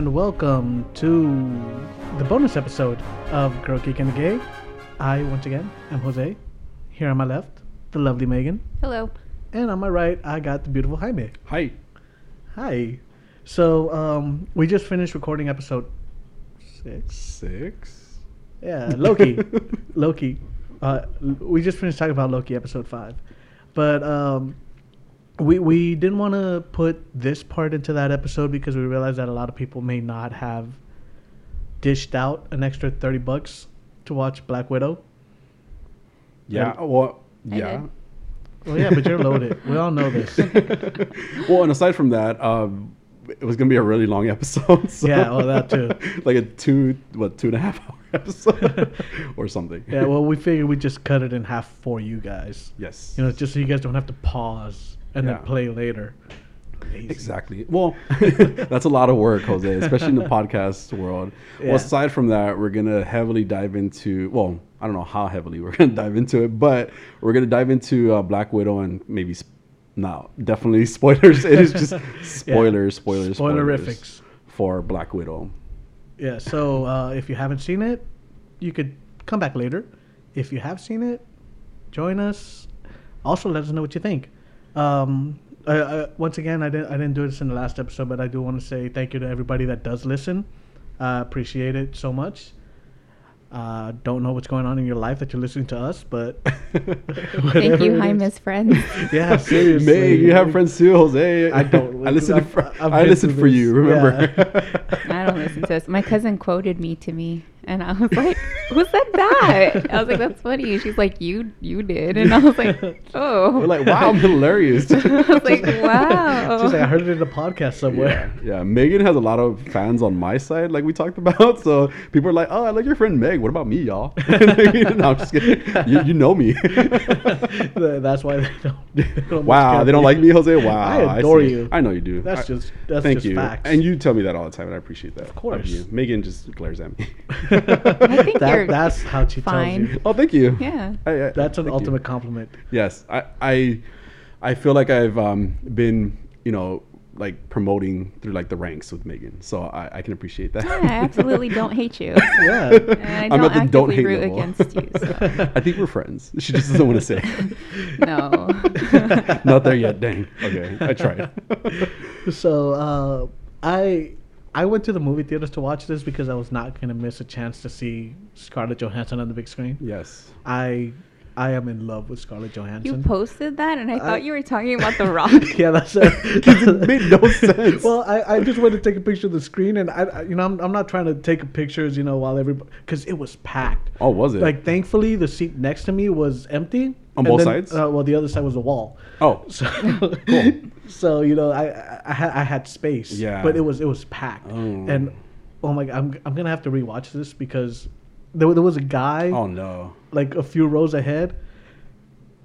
and welcome to the bonus episode of Girl Geek and the Gay. I, once again, am Jose. Here on my left, the lovely Megan. Hello. And on my right, I got the beautiful Jaime. Hi. Hi. So, um, we just finished recording episode six. Six. Yeah, Loki. Loki. Uh, we just finished talking about Loki episode five, but um, we we didn't want to put this part into that episode because we realized that a lot of people may not have dished out an extra thirty bucks to watch Black Widow. Yeah. And- well. Yeah. Well, yeah, but you're loaded. we all know this. well, and aside from that, um, it was gonna be a really long episode. So Yeah, well, that too. like a two, what, two and a half hour episode or something. Yeah, well, we figured we'd just cut it in half for you guys. Yes. You know, just so you guys don't have to pause and Yeah. then play later. Lazy. Exactly. Well, that's a lot of work, Jose, especially in the podcast world. Yeah. Well, aside from that, we're gonna heavily dive into. Well, I don't know how heavily we're gonna dive into it, but we're gonna dive into uh, Black Widow and maybe. Sp- no, definitely spoilers. It is just spoilers, spoilers, spoilers Spoilerifics. for Black Widow. Yeah, so uh, if you haven't seen it, you could come back later. If you have seen it, join us. Also, let us know what you think. Um, I, I, once again, I didn't I didn't do this in the last episode, but I do want to say thank you to everybody that does listen. Uh, appreciate it so much. Uh, don't know what's going on in your life that you're listening to us, but Thank you, hi, Miss Friends. Yeah, seriously. May, you have friends too, Jose. I don't. I listened. I've- For, I've I been listened through for this. you. Remember? I don't listen to this. My cousin quoted me to me, and I was like, "Who said that?" I was like, "That's funny." She's like, "You, you did," and I was like, "Oh." We're like, wow, I'm hilarious. I was like, "Wow." She's like, I heard it in a podcast somewhere. Yeah, yeah. Megan has a lot of fans on my side, like we talked about. So people are like, "Oh, I like your friend Meg. What about me, y'all?" no, I'm just kidding. You, you know me. That's why they don't. They don't wow, they don't like me. Jose. Wow, I adore see. you. I know you do. That's I- just that's thank just you. facts. And you tell me that all the time, and I appreciate that. Of course. you. Megan just glares at me. I think that, you're that's how she fine. tells you. oh, thank you. Yeah. I- I- That's an thank you. ultimate compliment. Yes, I, I, I feel like I've um, been, you know, like promoting through like the ranks with Megan, so I, I can appreciate that. Yeah, I absolutely don't hate you. Yeah. And I I'm don't at the don't hate root level. against you. So. I think we're friends. She just doesn't want to say. No. Not there yet. Dang. Okay, I tried. so uh, I I went to the movie theaters to watch this because I was not gonna miss a chance to see Scarlett Johansson on the big screen. yes. I I am in love with Scarlett Johansson. You posted that, and I I- thought you were talking about The Rock. yeah, that's it made no sense. Well, I, I just wanted to take a picture of the screen, and I, I you know I'm, I'm not trying to take pictures, you know, while everybody because it was packed. Oh, was it? Like, thankfully, the seat next to me was empty. On and both then, sides? Uh, well, the other side was a wall. oh, So, Cool. so you know, I, I I had I had space. Yeah. But it was it was packed, Oh. and oh my god, I'm I'm gonna have to rewatch this because there there was a guy oh no. like a few rows ahead,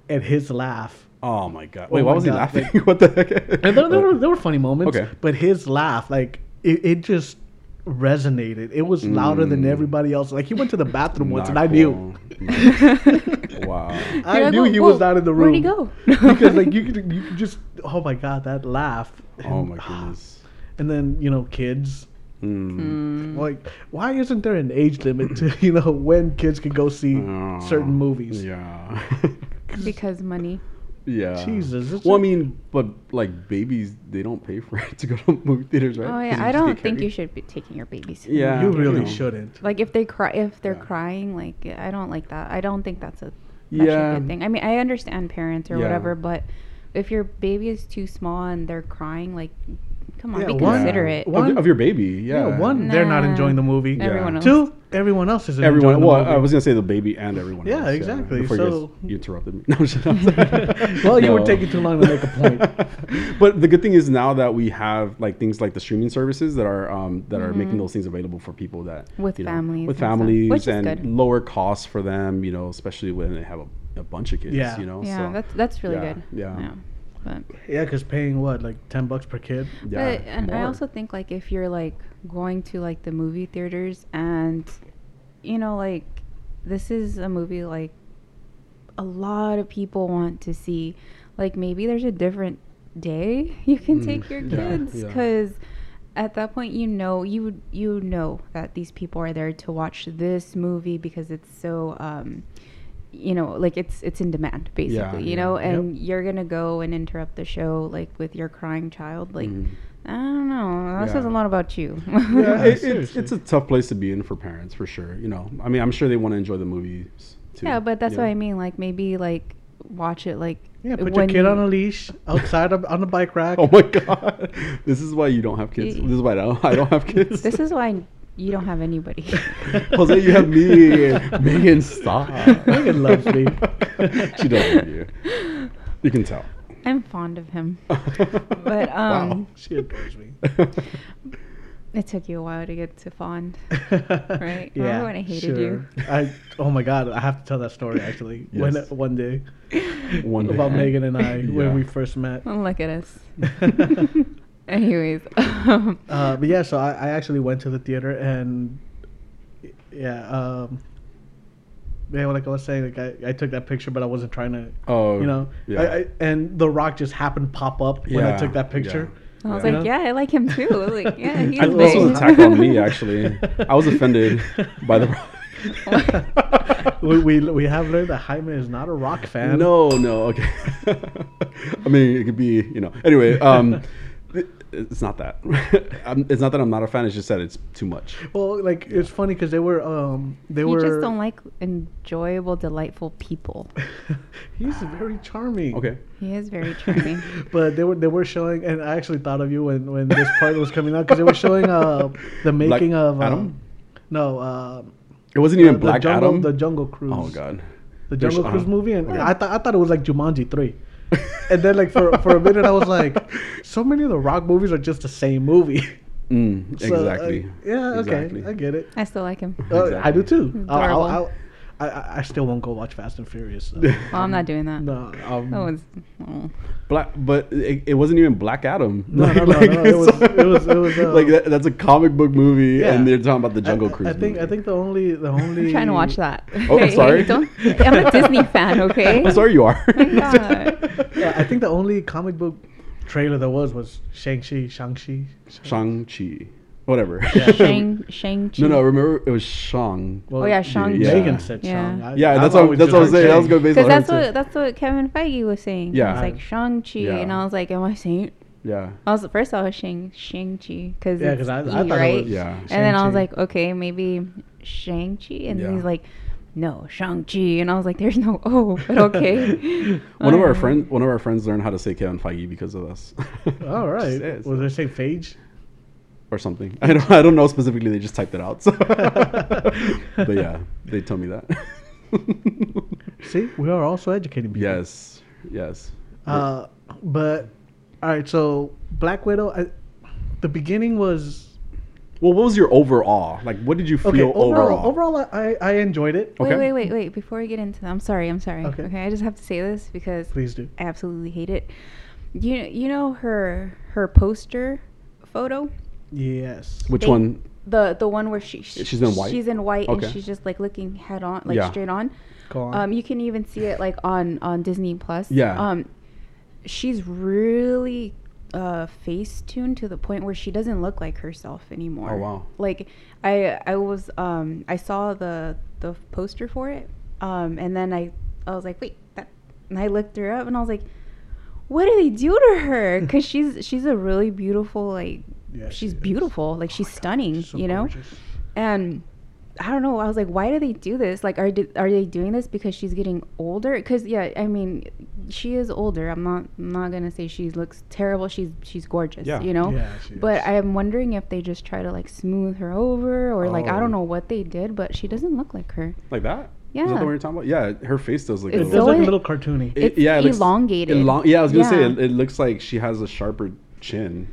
and his laugh. Oh my god. Oh Wait, why my was he laughing? like- what the heck? And there, there, were, there were funny moments, Okay. but his laugh, like it, it just resonated. It was louder than Mm. everybody else. Like he went to the bathroom once, and I knew. cool. Nice. wow. I like, knew "Whoa, he was not in the room. where'd he go?" because like you could you could just oh my god that laugh. Oh my goodness. And then you know kids. Mm. Like, why isn't there an age limit to you know when kids can go see Oh, certain movies? Yeah. because money. yeah. Jesus, Well, I a- mean, but like babies, they don't pay for it to go to movie theaters, right? Oh 'Cause yeah, I don't think you should be taking your babies. Yeah. you really know. shouldn't. Like if they cry, if they're Yeah. crying, like I don't like that. I don't think that's a that's Yeah. good thing. I mean, I understand parents or Yeah. whatever, but if your baby is too small and they're crying, like, come on, Yeah, be one- considerate. Of- One- of, your baby, yeah. Yeah, one, they're not enjoying the movie. Yeah. Everyone else. Two, everyone else is Everyone. enjoying the Well, movie. I was gonna say the baby and everyone. Yeah, else, exactly. Before you, So- guys, you interrupted me. No, well, you were No. taking too long to make a point. but the good thing is now that we have like things like the streaming services that are um, that are making Mhm. those things available for people that With you know, families with and stuff, families which is and good. lower costs for them. You know, especially when they have a, a bunch of kids. Yeah. You know. yeah, so, that's that's really yeah, good. yeah. But, yeah, because paying what like ten bucks per kid. yeah. but and I also think like if you're like going to like the movie theaters and you know like this is a movie like a lot of people want to see like maybe there's a different day you can Mm, take your yeah, kids yeah. because at that point you know you you know that these people are there to watch this movie because it's so um you know like it's it's in demand basically you yeah. know Yep. and you're gonna go and interrupt the show like with your crying child like Mhm. i don't know that says a lot about you Yeah, it, it's, it's a tough place to be in for parents for sure. You know, I mean, I'm sure they want to enjoy the movies too. yeah but that's Yeah. what i mean like maybe like watch it like Yeah, put when your kid you- on a leash outside of, on the bike rack. Oh my god, this is why you don't have kids. This is why I don't, I don't have kids. this is why you don't have anybody Jose, you have me. Megan, stop. Megan loves me. she does love you. You can tell. i'm fond of him but Wow. um She adores me. it took you a while to get to fond right? Remember when I hated you? I oh my god, I have to tell that story actually. When Yes. one day One day. about Megan and I Yeah. when we first met. Look at us. Anyways, um, Uh, but yeah, so I, I actually went to the theater and yeah, um, yeah, like I was saying, like I, I took that picture, but I wasn't trying to, Oh, you know, yeah. I, I, and The Rock just happened to pop up when I took that picture. I was Yeah. like, yeah, I like him too. I was like, yeah, he's I, big. this was an attack on me, actually. I was offended by the. we, we we have learned that Jaime is not a Rock fan. No, no, okay. I mean, it could be, you know. Anyway, um, it- it's not that. I'm, it's not that I'm not a fan. It's just that it's too much. Well, like it's funny because they were um they you were. just don't like enjoyable, delightful people. He's very charming. Okay. He is very charming. But they were they were showing, and I actually thought of you when when this part was coming out because they were showing uh the making of uh, Adam? No, uh, It wasn't even the Black jungle, Adam. the Jungle Cruise. oh God. the There's- Jungle Cruise uh-huh. movie, and Okay. I thought I thought it was like Jumanji three. and then like for for a minute I was like, so many of the Rock movies are just the same movie. Mm, So, uh, exactly. yeah. Okay. Exactly. I get it. I still like him. Uh, I do too. I'll, I'll, I'll, I, I I still won't go watch Fast and Furious. so. Well, I'm not doing that. no. Um, That was. Oh. Black, but it, it wasn't even Black Adam. No, no, no, no, it was- it was- it was, uh, like that, that's a comic book movie, Yeah. and they're talking about the I- Jungle I, Cruise. I think I think the only the only I'm trying to watch that. Oh, Hey, sorry. Don't, I'm a Disney fan, okay? I'm sorry, you are. Oh. Yeah, I think the only comic book trailer there was was Shang Chi, Shang Chi. Shang Chi, whatever. Shang Shang Chi. no, no. Remember, it was Shang. Well, Oh, yeah, Shang-Chi. Yeah. Megan said Yeah. Shang. Yeah, I've that's what that's what I was saying. heard That was Shang. good based Because on that's what too. that's what Kevin Feige was saying. Yeah. He was like Shang Chi, Yeah. and I was like, am I saying? Yeah. I was first I was Shang Shang Chi because Yeah, it's 'cause I- I E, thought it was- Yeah. And then I was like, okay, maybe Shang Chi, and then Yeah. he's like, no Shang Chi, and I was like, there's no O, but okay. One of our Alright. friends, one of our friends learned how to say Kevin Feige because of us. All right. Just is. Was there say Phage? Or something. I don't, I don't know specifically. They just typed it out. So. but yeah, they told me that. See, we are also educating people. yes, yes. Uh, but all right. So Black Widow. I, the beginning was Well, what was your overall? Like, what did you feel okay. Overall, overall? overall, I I enjoyed it. Okay. Wait, wait, wait, wait. Before we get into that, I'm sorry, I'm sorry. Okay. Okay. I just have to say this because Please do. I absolutely hate it. You you know her her poster photo, Yes. Which They- one? the the one where she She's in white? She's in white Okay. and she's just like looking head on, like Yeah. straight on. Go on. Um, you can even see it like on on Disney Plus. Yeah. Um, she's really uh face tuned to the point where she doesn't look like herself anymore. Oh, wow. Like I I was um I saw the the poster for it um and then I I was like wait that and I looked her up and I was like what do they do to her because she's she's a really beautiful like Yeah, she's is. beautiful like she's oh stunning So you know gorgeous. and I don't know. I was like, why do they do this? Like, are di- are they doing this because she's getting older? Because yeah, I mean, she is older. I'm not I'm not gonna say she looks terrible. She's she's gorgeous. Yeah. You know. Yeah, she but is. I'm wondering if they just try to like smooth her over or like I Oh. don't know what they did, but she doesn't look like her. Like that Yeah. the one you're talking about? Yeah, her face does look. It's a It little, does look so a little cartoony. It- it's yeah, it looks elongated. elong- yeah, I was gonna say it, it looks like she has a sharper chin.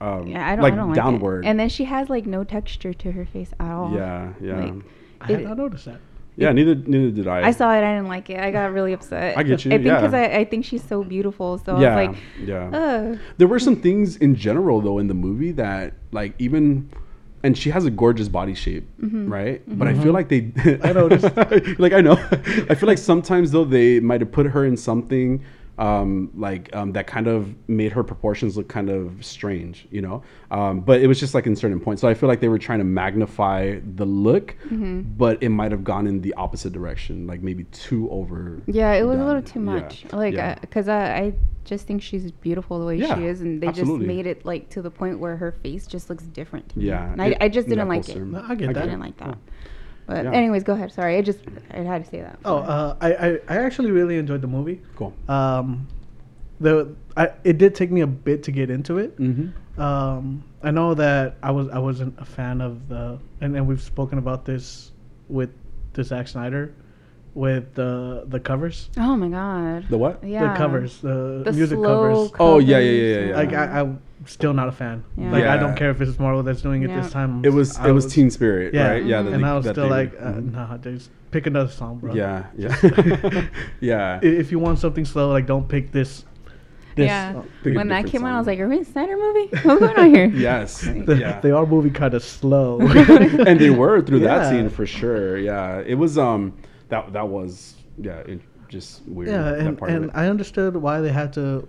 Um, Yeah, I don't like I don't like downward. It. And then she has like no texture to her face at all. yeah, yeah, Like, I had not noticed that. yeah. Neither neither did I. I saw it. I didn't like it. I got really upset. I get you, I think because yeah. I, I think she's so beautiful. So yeah, I was like, yeah. Ugh. There were some things in general though in the movie that like even and she has a gorgeous body shape, Mm-hmm. right? But I feel like they I noticed. like I know. I feel like sometimes though they might have put her in something um, like um, that kind of made her proportions look kind of strange, you know. Um, but it was just like in certain points. So I feel like they were trying to magnify the look, Mm-hmm. but it might have gone in the opposite direction, like maybe too over. Yeah, it was a little too Yeah. much. Like, Yeah. because I, I just think she's beautiful the way Yeah, she is, and they absolutely. just made it like to the point where her face just looks different. To me. Yeah, and I, it- I just didn't like poster. it. No, I get I that. didn't like that. But Yeah. anyways, go ahead. Sorry, I just I had to say that. Oh, uh, I, I I actually really enjoyed the movie. Cool. Um, the I, it did take me a bit to get into it. Mm-hmm. Um, I know that I was I wasn't a fan of the and, and we've spoken about this with the Zack Snyder with the the covers, oh my god. The what? yeah. the covers, the, The music slow covers. Oh, yeah, yeah, yeah, covers, yeah. Like I, I'm still not a fan. Yeah. Like I don't care if it's Marvel that's doing it Yeah. this time. It was I it was, Teen Spirit, Yeah, right? Yeah, that and I was still they- like, uh, mhm. nah, just pick another song, bro. Yeah, yeah, yeah. If you want something slow, like don't pick this. this yeah. uh, When that different came out, I was like, "Are we in a Snyder movie? What's going on here?" yes, the, yeah. They are moving kind of slow. and they were through that scene for sure. Yeah, it was um that that was yeah it, just weird. yeah, that and, part and. I understood why they had to,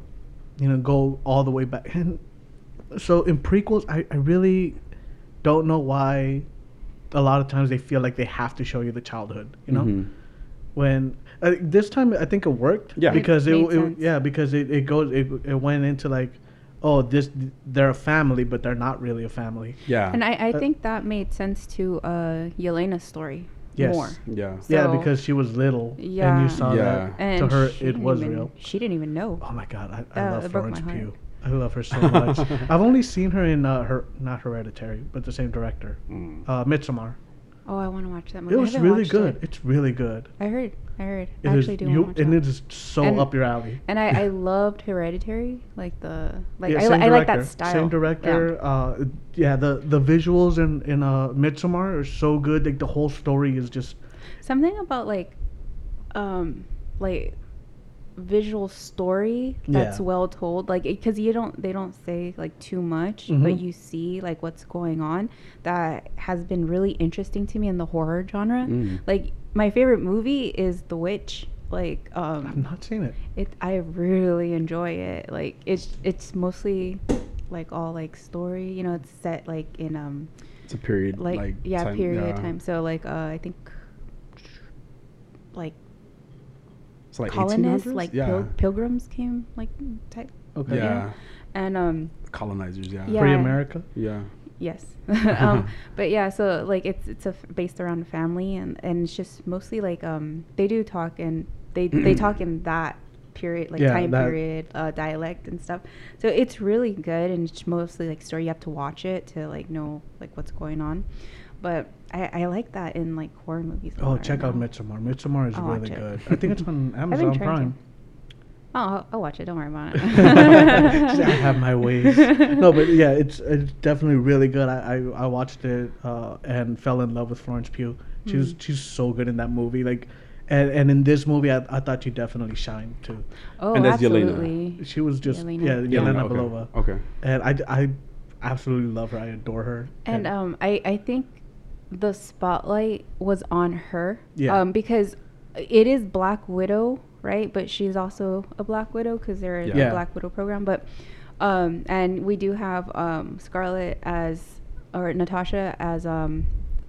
you know, go all the way back. And so in prequels, I, I really don't know why a lot of times they feel like they have to show you the childhood, you know? Mhm. When uh, this time I think it worked Yeah. Because it, made it yeah because it, it goes it, it went into like oh this they're a family but they're not really a family yeah, And I, I Uh, think that made sense to uh, Yelena's story Yes. more. yeah, yeah because she was little and you saw Yeah. that And to her it was even- real She didn't even know. Oh my god, I, I That- love that broke my Florence. Pugh. I love her so much. I've only seen her in uh, her not Hereditary, but the same director, Mm. uh, Midsommar. Oh, I want to watch that movie. It was really good. it. It's really good. I heard. I heard. It I is actually do you, want to watch and that. it is so And- up your alley. And I, I loved Hereditary, like the like Yeah, I, li- I like that style. Same director. Uh, yeah, the the visuals in in uh, Midsommar are so good. Like the whole story is just Something about like, um, like visual story that's Yeah. well told like because you don't they don't say like too much Mhm. but you see like what's going on that has been really interesting to me in the horror genre Mm. like my favorite movie is the witch like um I've not seen it. it i really enjoy it like it's it's mostly like all like story you know it's set like in um It's a period like, like, yeah time- period yeah. time so like uh i think like It's like colonists 1800s? like yeah, pil- pilgrims came like type Okay. yeah, yeah. and um colonizers. Yeah, Yeah. Free America. yeah. yes um but yeah so like it's it's a f- based around family and and it's just mostly like um they do talk and they they talk in that period like Yeah, time period uh dialect and stuff so it's really good and it's mostly like story you have to watch it to like know like what's going on but i i like that in like horror movies Oh, check out now. Midsommar. Midsommar is I'll really good. I think it's on Amazon trying to. Prime. oh I'll, I'll watch it don't worry about Just, I have my ways. no, but yeah, it's it's definitely really good. I I, I watched it uh, and fell in love with Florence Pugh. She's Mm. she's so good in that movie. Like, and, and in this movie, I, I thought she definitely shined too. oh And that's Yelena. She was just Yelena. yeah, Yeah, Yelena okay. Belova, Okay. and I, I absolutely love her. I adore her. And um, I, I think the spotlight was on her. Yeah. Um, because it is Black Widow, right? But she's also a Black Widow because they're Yeah. the Yeah. Black Widow program. But um, and we do have um Scarlett as or Natasha as um,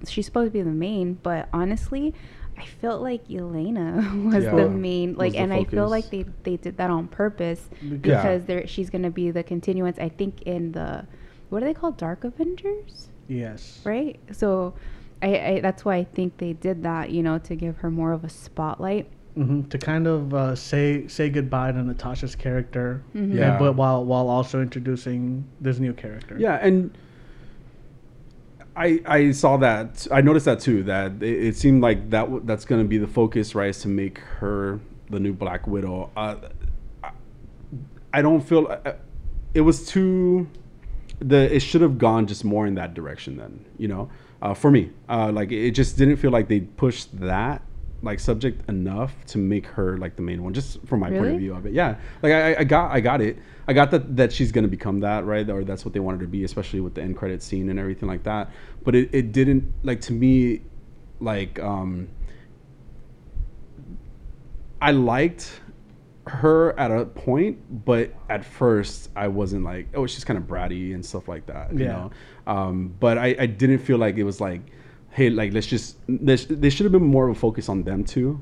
she's supposed to be the main, but honestly. I felt like Elena was Yeah. the main, like, the and I feel like they, they did that on purpose Because- because they're, she's gonna be the continuance. I think in the, what are they called, Dark Avengers? Yes, right? So, I, I that's why I think they did that, you know, to give her more of a spotlight. hmm to kind of uh, say say goodbye to Natasha's character, Mhm. Yeah. and, but while while also introducing this new character. Yeah, and I I saw that. I noticed that too. That it, it seemed like that w- that's going to be the focus, right? Is to make her the new Black Widow. Uh, I, I don't feel uh, it was too. The it should have gone just more in that direction. Then you know, uh, for me, uh, like it just didn't feel like they pushed that like subject enough to make her like the main one. Just from my point of view of it, yeah. Like I, I got I got it. I got that that she's gonna become that, right? Or that's what they wanted to be, especially with the end credit scene and everything like that. But it, it didn't like to me like um I liked her at a point, but at first I wasn't like, oh, she's kind of bratty and stuff like that. You Yeah. know? Um, but I, I didn't feel like it was like, hey, like let's just let's, they should have been more of a focus on them too,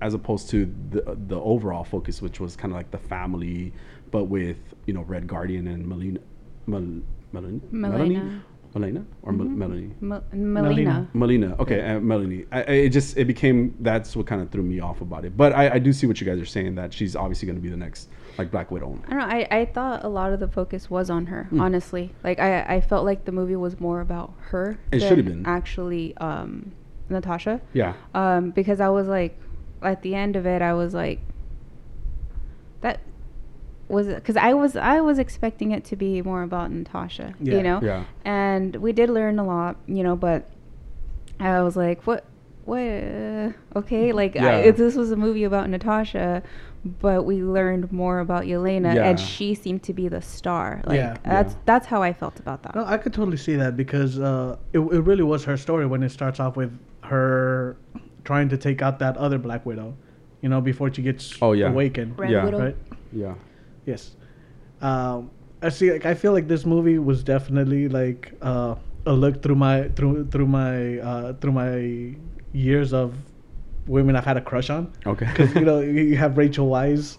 as opposed to the the overall focus, which was kind of like the family, but with you know Red Guardian and Melina, Mel, Melanie, Melanie, Melena. Melena or Mel- Melanie. M- Melina. Melina. Melina. Okay, uh, Melanie. I, I, it just it became that's what kind of threw me off about it. But I, I do see what you guys are saying that she's obviously going to be the next like Black Widow. I don't know. I, I thought a lot of the focus was on her, Hmm. honestly. Like, I, I felt like the movie was more about her It should've been. actually um, Natasha. Yeah. Um, because I was like, at the end of it, I was like, that was because I was I was expecting it to be more about Natasha, Yeah. you know. Yeah. And we did learn a lot, you know, but I was like, what, what? uh, Okay, like Yeah. I, this was a movie about Natasha, but we learned more about Yelena, Yeah. and she seemed to be the star. Like Yeah. that's Yeah. that's how I felt about that. No, I could totally see that because uh, it, it really was her story when it starts off with her trying to take out that other Black Widow, you know, before she gets Oh, yeah. awakened. Red Yeah. Widow. Right? Yeah. Yes. Um, I see. Like, I feel like this movie was definitely like uh, a look through my through through my uh, through my years of women I've had a crush on. Okay. Because you know you you have Rachel Weisz,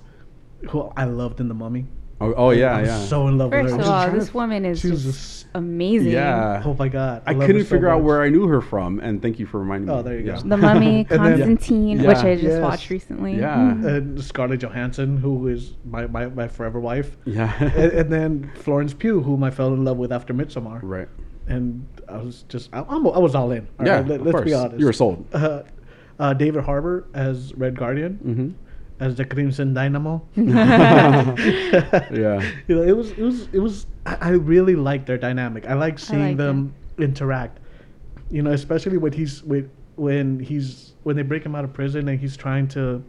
who I loved in The Mummy. Oh, oh yeah, I was yeah. so in love First with her. of all, this to- woman is she just just- amazing. Yeah. Oh my god! I love her couldn't so figure out where I knew her from, and thank you for reminding me. Oh, there you go. The Mummy, And then- Constantine, Yeah. which I just Yes. watched recently. Yeah. And Scarlett Johansson, who is my, my, my forever wife. Yeah. and, and then Florence Pugh, whom I fell in love with after Midsommar. right. And I was just, I, I'm, I was all in. All Yeah, right, let, of us be honest. You were sold. Uh, uh, David Harbour as Red Guardian, Mm-hmm. As the Crimson Dynamo. Yeah. You know, it was, it was, it was. I, I really liked their dynamic. I like seeing liked them interact. You know, especially when he's with when he's when they break him out of prison and he's trying to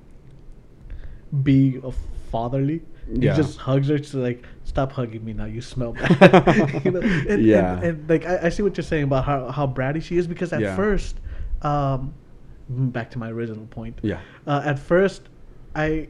be a fatherly. Yeah. He just hugs her to like, stop hugging me now. You smell bad. you know? and, Yeah. And, and like I, I see what you're saying about how how bratty she is because at Yeah. first, um, back to my original point. Yeah. Uh, at first, I,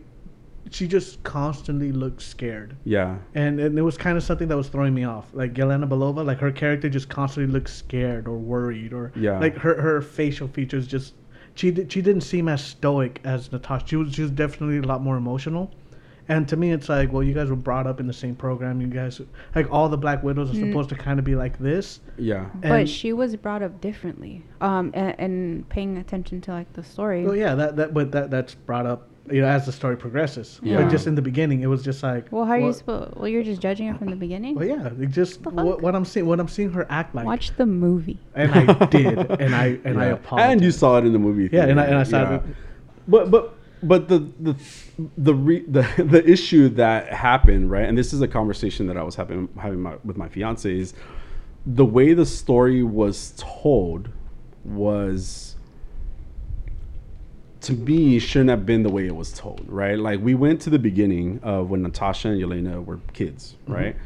she just constantly looked scared Yeah. and, and it was kind of something that was throwing me off. Like Yelena Belova, like her character just constantly looked scared or worried, or Yeah. like her her facial features just she did, she didn't seem as stoic as Natasha. She was she was definitely a lot more emotional. And to me, it's like, well, you guys were brought up in the same program. You guys, like, all the Black Widows are Mm. supposed to kind of be like this. Yeah. but she was brought up differently. Um, and, and paying attention to like the story. Well, yeah, that that but that that's brought up, you know, as the story progresses. Yeah. But just in the beginning, it was just like, Well, how are you well, supposed? Well, you're just judging her from the beginning. Well, yeah, it just The what, what I'm seeing, what I'm seeing her act like, Watch the movie. and I did, and I and I Yeah. apologize. And you saw it in the movie. Yeah, and I- and I saw it. But but but the the the re, the the issue that happened right, and this is a conversation that I was having having my, with my fiance is the way the story was told was to me shouldn't have been the way it was told, right? Like we went to the beginning of when Natasha and Yelena were kids, right?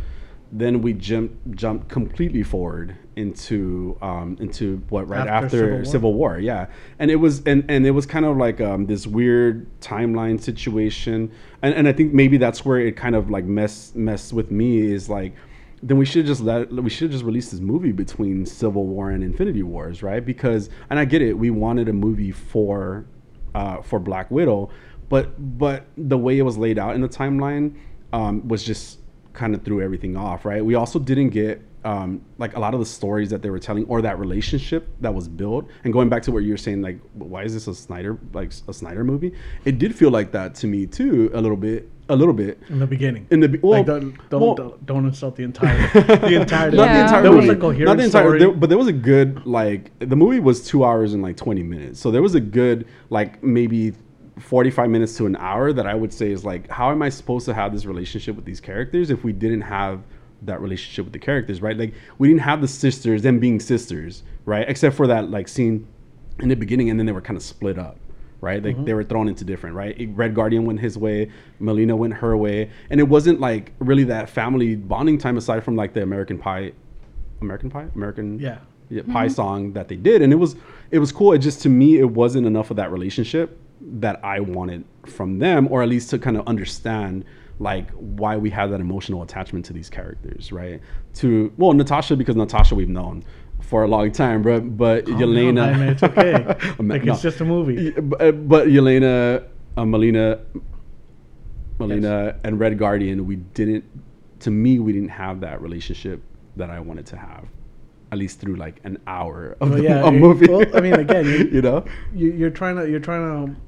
Then we jumped jumped completely forward into um, into what right After after, Civil War. Civil War, yeah. And it was and, and it was kind of like um, this weird timeline situation, and and I think maybe that's where it kind of like mess messed with me is like then we should just let we should just release this movie between Civil War and Infinity Wars, right? Because and I get it, we wanted a movie for uh, for Black Widow, but but the way it was laid out in the timeline um, was just kind of threw everything off, right? We also didn't get um, like a lot of the stories that they were telling or that relationship that was built. And going back to what you were saying, like why is this a Snyder like a Snyder movie? It did feel like that to me too, a little bit, a little bit. in the beginning. In the be- well, like don't don't, well- don't don't insult the entire the entire. not the Yeah. entire There was a coherent not the entire, there- but there was a good like the movie was two hours and like twenty minutes, so there was a good like maybe forty five minutes to an hour that I would say is like how am I supposed to have this relationship with these characters if we didn't have that relationship with the characters, right? Like we didn't have the sisters, them being sisters, right? Except for that like scene in the beginning, and then they were kind of split up. Right, like they mm-hmm. were thrown into different. Right, Red Guardian went his way, Melina went her way, and it wasn't like really that family bonding time aside from like the American Pie American Pie, American Yeah. yeah, Pie mm-hmm. song that they did, and it was it was cool. It just to me it wasn't enough of that relationship that I wanted from them, or at least to kind of understand like why we have that emotional attachment to these characters, right? To well, Natasha because Natasha we've known for a long time, but but Calm Yelena, down, Jaime, it's okay. Like no. it's just a movie. But, uh, but Yelena, uh, Melina, Melina, and Red Guardian, we didn't. To me, we didn't have that relationship that I wanted to have, at least through like an hour of Well, yeah, a movie. well, I mean, again, you- you know, You, you're trying to you're trying to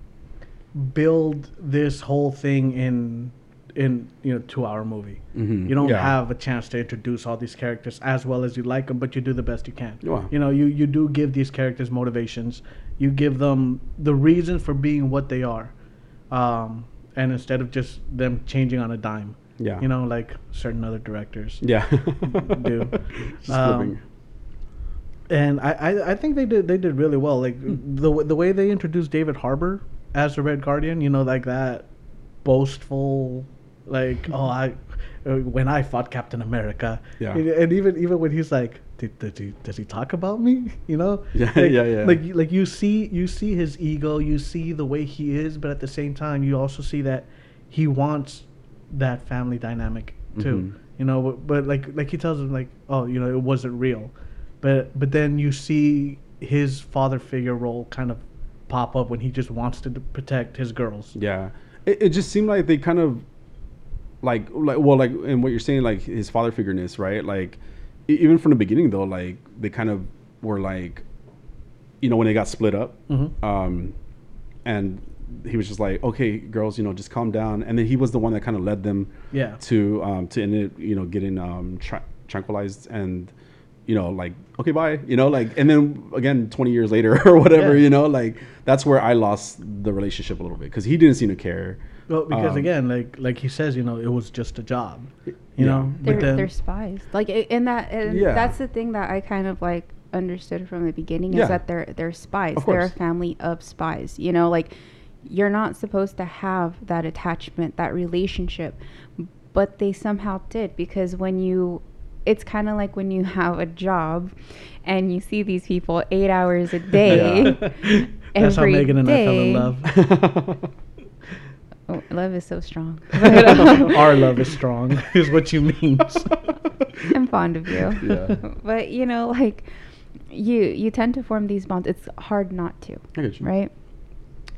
build this whole thing in in you know two hour movie. Mhm. You don't Yeah. have a chance to introduce all these characters as well as you like them, but you do the best you can. You know, you you do give these characters motivations. You give them the reason for being what they are, um, and instead of just them changing on a dime. Yeah. You know, like certain other directors. yeah, do. Um, and I, I, I think they did they did really well. Like the the way they introduced David Harbour as the Red Guardian, you know, like that boastful, like oh I, uh, when I fought Captain America, Yeah. and, even even when he's like, did, does he does he talk about me? You know, Yeah, like, yeah, yeah. Like like you see you see his ego, you see the way he is, but at the same time, you also see that he wants that family dynamic too. Mhm. You know, but, but like like he tells him like, oh, you know, it wasn't real, but but then you see his father figure role kind of pop up when he just wants to protect his girls. Yeah, it, it just seemed like they kind of like like well like and what you're saying like his father figureness right like even from the beginning though like they kind of were like you know when they got split up Mhm. um and he was just like okay girls you know just calm down and then he was the one that kind of led them Yeah. to um to end it you know getting um tra- tranquilized and you know like okay bye you know like and then again 20 years later or whatever Yeah. you know like that's where i lost the relationship a little bit because he didn't seem to care Well, because Um, again, like like he says, you know, it was just a job. You Yeah. know, they're, then they're spies like in that and Yeah. that's the thing that i kind of like understood from the beginning Yeah. is that they're they're spies Of they're a family of spies you know like you're not supposed to have that attachment that relationship but they somehow did because when you it's kind of like when you have a job and you see these people eight hours a day that's how every Megan and I fell in love. Oh, love is so strong Our love is strong, is what you mean. I'm fond of you. Yeah. but you know, like you you tend to form these bonds. It's hard not to, I get you. right?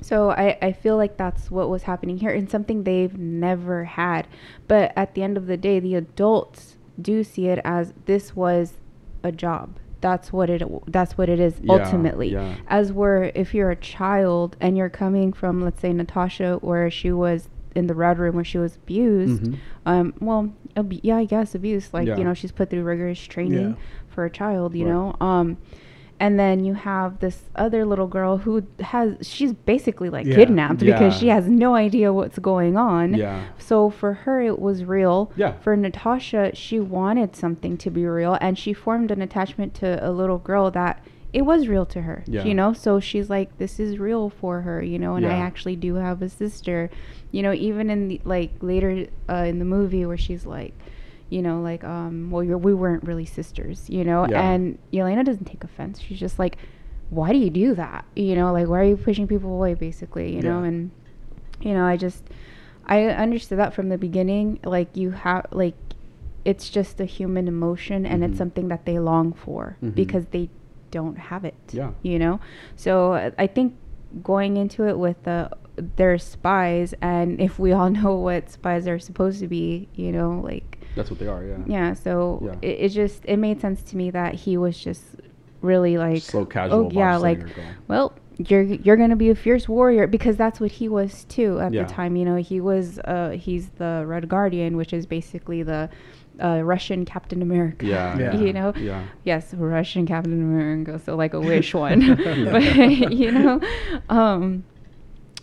So I, I feel like that's what was happening here and something they've never had. But at the end of the day, the adults do see it as this was a job. That's what it that's what it is Yeah, ultimately. yeah. As where if you're a child and you're coming from let's say Natasha where she was in the red room where she was abused, Mhm. um, well, ab- yeah, I guess abuse. Like Yeah. you know, she's put through rigorous training for a child. You Right. know, um, and then you have this other little girl who has she's basically like Yeah. kidnapped because she has no idea what's going on. Yeah. So for her, it was real. Yeah. For Natasha, she wanted something to be real, and she formed an attachment to a little girl that it was real to her. Yeah. You know, so she's like, this is real for her. You know, and I actually do have a sister. You know, even in the like later uh, in the movie where she's like. You know, like, um, well, you're, we weren't really sisters, you know? Yeah. And Yelena doesn't take offense. She's just like, why do you do that? You know, like, why are you pushing people away, basically, you know? And, you know, I just, I understood that from the beginning. Like, you have, like, it's just a human emotion and Mhm. it's something that they long for Mhm. because they don't have it. Yeah. You know? So I think going into it with the, they're spies, and if we all know what spies are supposed to be, you know, like, That's what they are. Yeah. yeah, so Yeah. It, it just it made sense to me that he was just really like So casual. Oh yeah, like letting well, you're you're gonna be a fierce warrior because that's what he was too at Yeah. the time. You know, he was uh he's the Red Guardian, which is basically the uh, Russian Captain America. Yeah. Yeah. you know. Yeah. Yes, Russian Captain America, so like a wish one, but you know, um,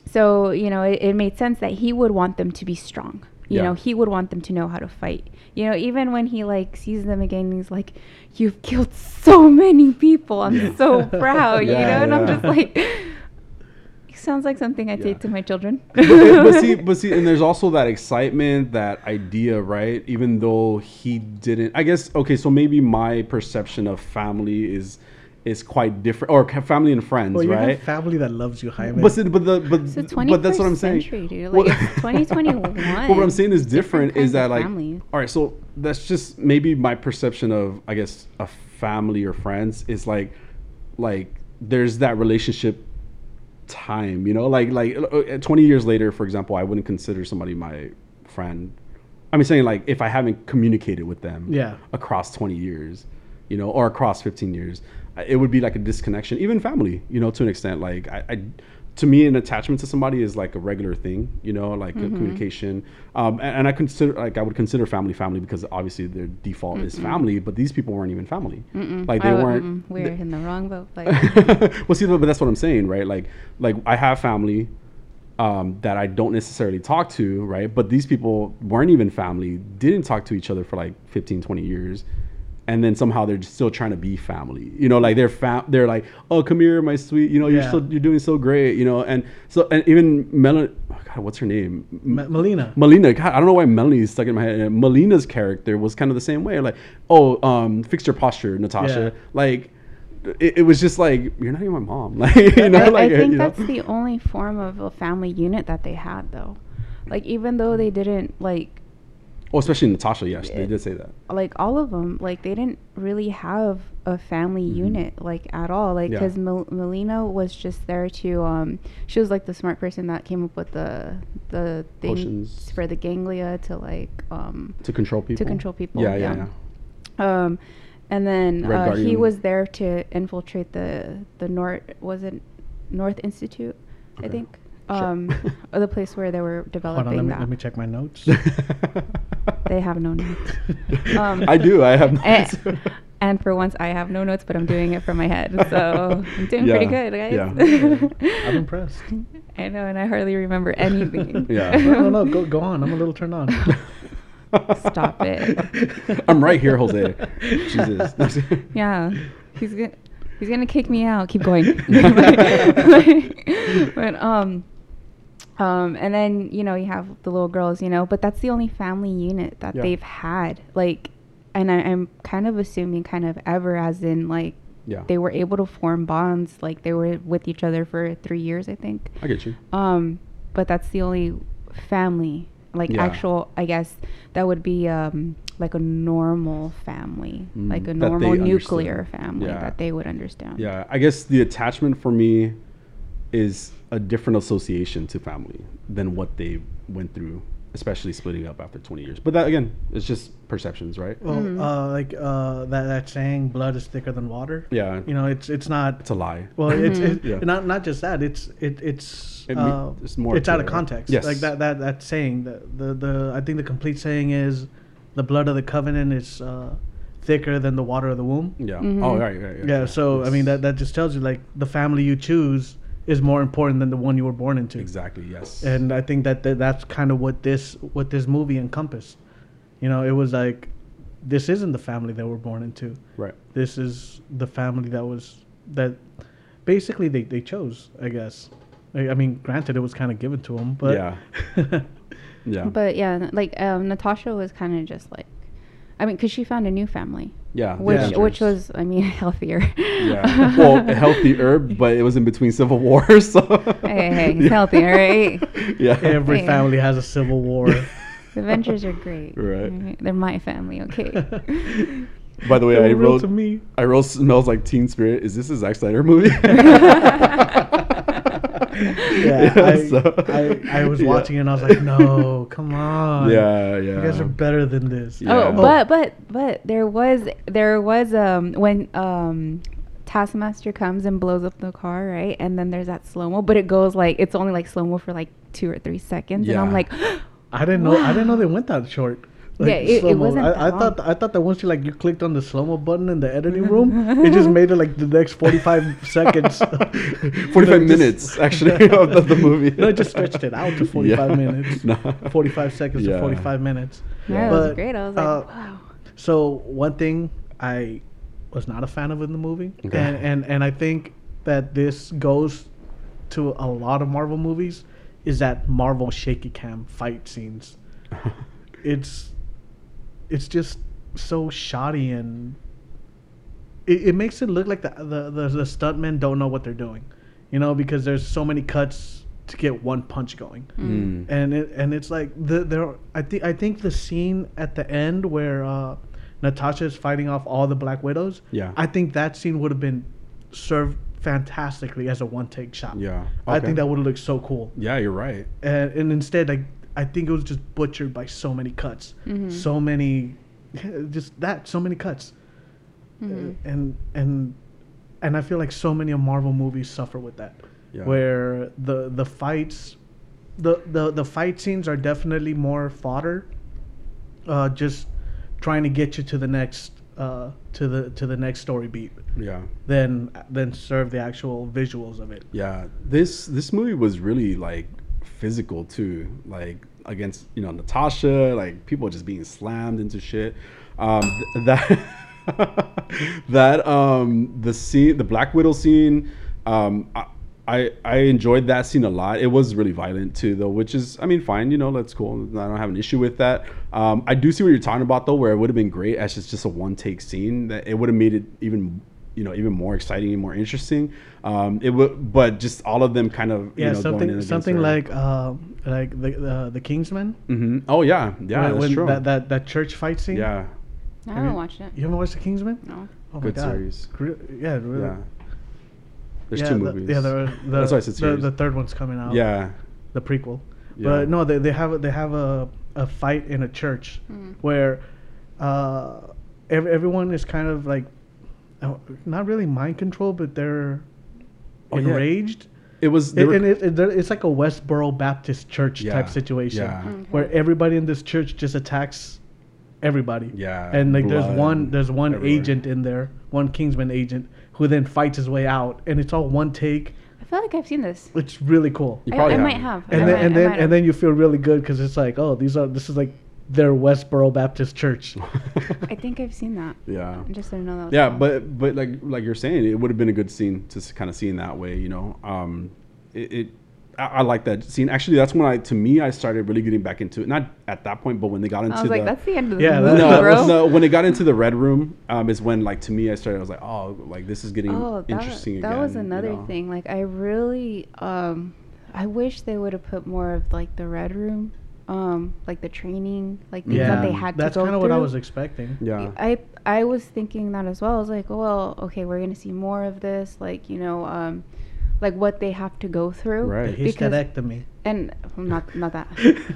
so you know, it, it made sense that he would want them to be strong. You Yeah. know, he would want them to know how to fight. You know, even when he like sees them again, he's like, "You've killed so many people. I'm Yeah. so proud." you know, Yeah, and I'm just like, it sounds like something I'd say to my children. but, but see, but see, and there's also that excitement, that idea, right? Even though he didn't, I guess. Okay, so maybe my perception of family is is quite different, or family and friends, Well, right? have family that loves you, Jaime. But, but the but, It's the but that's what I'm saying. century, dude. Well- Like, it's 2021. But what I'm saying is different, kinds is that like families. all right, so that's just maybe my perception of I guess a family or friends is like like there's that relationship time, you know, like like uh, 20 years later, for example, I wouldn't consider somebody my friend. I mean, saying like if I haven't communicated with them, Yeah. across 20 years, you know, or across 15 years, I- it would be like a disconnection. Even family, you know, to an extent. Like I, I to me, an attachment to somebody is like a regular thing, you know, like a communication. Um, and, and I consider like I would consider family family because obviously their default is family, but these people weren't even family. Like they Oh, weren't. we're in the wrong boat. Like, well, see, but that's what I'm saying, right? Like, like I have family um, that I don't necessarily talk to, right? But these people weren't even family, didn't talk to each other for like 15, 20 years. And then somehow they're just still trying to be family, you know, like they're fam- they're like, oh, come here, my sweet, you know, you're Yeah. still you're doing so great, you know, and so and even Melanie, oh God, what's her name? Me- Melina. Melina, God, I don't know why Melanie is stuck in my head. And Melina's character was kind of the same way. Like, oh, um, fix your posture, Natasha. Yeah. Like, it, it was just like you're not even my mom. Like, you know, I, like I think you know? that's the only form of a family unit that they had, though. Like, even though they didn't like Oh, especially Natasha. Yes, they did say that. like all of them like they didn't really have a family unit like at all like Mm-hmm. Yeah. because Mel- Melina was just there to um she was like the smart person that came up with the the things Potions. for the ganglia to like um To control people. to control people Yeah, yeah, yeah. um and then uh, he was there to infiltrate the the north was it north institute i think. Um or the place where they were Hold developing on, let me, that let me check my notes. they have no notes Um, I do. I have. and, notes. and for once, I have no notes, but I'm doing it from my head. So I'm doing pretty good, guys. yeah. I'm impressed. I know, and I hardly remember anything. Yeah. No, no, no, go, go on. I'm a little turned on. Stop it. I'm right here, Jose. Jesus. Yeah, he's gonna he's gonna kick me out. Keep going. but um. Um, and then you know you have the little girls, you know, but that's the only family unit that Yeah. they've had, like, and I, I'm kind of assuming kind of ever, as in like Yeah. they were able to form bonds, like they were with each other for three years, I think. I get you. Um, but that's the only family, like Yeah. actual, I guess that would be um like a normal family, Mm, like a normal nuclear understood. family that they would understand. Yeah, I guess the attachment for me is a different association to family than what they went through, especially splitting up after 20 years. But that again, it's just perceptions, right? Well, Mm-hmm. uh, like uh, that that saying, "Blood is thicker than water." Yeah. You know, it's it's not. It's a lie. Well, it's, Mm-hmm. it's Yeah. not not just that. It's it it's It me- uh, there's more it's out it, of right? context. Yes. Like that that that saying. The, the the I think the complete saying is, the blood of the covenant is uh, thicker than the water of the womb. yeah. Mhm. Oh, right, right, right. Yeah. So I mean that that just tells you like the family you choose is more important than the one you were born into. Exactly. Yes. And I think that, that that's kind of what this what this movie encompassed. You know, it was like this isn't the family that we're born into. right. This is the family that was that basically they, they chose, I guess. I, I mean, granted, it was kind of given to them, but Yeah. Yeah. But yeah, like um, Natasha was kind of just like, I mean, because she found a new family, yeah. which Avengers. which was, I mean, healthier. Yeah. well, a healthy herb, but it was in between civil wars. So. Hey, hey, it's healthy, all right? Yeah. every Hey. family has a civil war. The Avengers are great. Right. They're my family, okay? By the way, They I wrote to me. I wrote smells like Teen Spirit. Is this a Zack Snyder movie? Yeah, I, so- I, I was yeah. watching it and I was like, no, come on. Yeah, yeah. You guys are better than this. Yeah. Oh, Oh. but but but there was there was um when um Taskmaster comes and blows up the car, right? And then there's that slow mo, but it goes like it's only like slow mo for like two or three seconds, and I'm like, I didn't know. I didn't know they went that short. Yeah, it- it wasn't I, I thought. I thought that once you like you clicked on the slow mo button in the editing room, it just made it like the next forty five seconds. 45 You just- minutes, actually, of the, the movie. No, it just stretched it out to forty five Yeah. minutes. No. Forty five seconds Yeah. to forty five minutes. yeah, it was great. I was like, uh, wow. So one thing I was not a fan of in the movie, Okay. and, and and I think that this goes to a lot of Marvel movies, is that Marvel shaky cam fight scenes. It's it's just so shoddy and it, it makes it look like the, the the the stuntmen don't know what they're doing, you know, because there's so many cuts to get one punch going, Mm. and it and it's like the there. I think I think the scene at the end where uh, Natasha is fighting off all the Black Widows. Yeah. I think that scene would have been served fantastically as a one take shot. Yeah. I think that would have looked so cool Yeah, you're right. and, and instead I, I think it was just butchered by so many cuts. So many just that so many cuts. Uh, and and and i feel like so many of marvel movies suffer with that. Yeah. where the the fights the, the the fight scenes are definitely more fodder uh just trying to get you to the next uh to the to the next story beat Yeah. than than serve the actual visuals of it. Yeah, this this movie was really like physical too, like against you know Natasha, like people just being slammed into shit. Um, th- that that um the scene, the Black Widow scene, um, I, I I enjoyed that scene a lot. It was really violent too, though, which is I mean fine, you know that's cool. I don't have an issue with that. Um, I do see what you're talking about though, where it would have been great as just just a one take scene. That it would have made it even you know even more exciting and more interesting. Um, it would, but just all of them kind of yeah you know, going in something something her. like uh like the uh, the kingsman Mhm. Oh yeah, yeah, when, that's when true. That, that that church fight scene. yeah, I Have haven't you- watched it. You haven't watched the Kingsman? No. Oh Good series. Yeah, really. yeah. There's yeah, two the- movies. Yeah, the, the, That's why I said series. the third one's coming out. yeah, the prequel. Yeah. But no, they, they have a, they have a, a fight in a church Mm. where uh, ev- everyone is kind of like not really mind control, but they're Oh, yeah. enraged. it was. It, were- and it, it, it's like a Westboro Baptist church Yeah, type situation yeah. Okay. where everybody in this church just attacks everybody. Yeah, And like there's one there's one everywhere. agent in there, one Kingsman agent who then fights his way out and it's all one take. I feel like I've seen this. It's really cool. You I, probably I might haven't. have. And I then might- and then and then you feel really good cuz it's like, oh, these are this is like their Westboro Baptist church. I think I've seen that. yeah. I just didn't know that. Was yeah called. but but like like you're saying it would have been a good scene to kind of see in that way you know um it, it I, I like that scene actually that's when i to me i started really getting back into it not at that point but when they got into I was like, the that's the end of the Yeah, movie, no, bro. no, when it got into the red room, um, is when like to me I started. I was like, oh, like this is getting Oh, that, interesting that again. was you another know? thing. Like, I really, um, I wish they would have put more of like the red room, um, like the training, like things yeah. that they had That's to go That's kind of what I was expecting. Yeah, I I was thinking that as well. I was like, well, okay, we're gonna see more of this, like you know, um, like what they have to go through. Right. Because- hysterectomy. And not not that,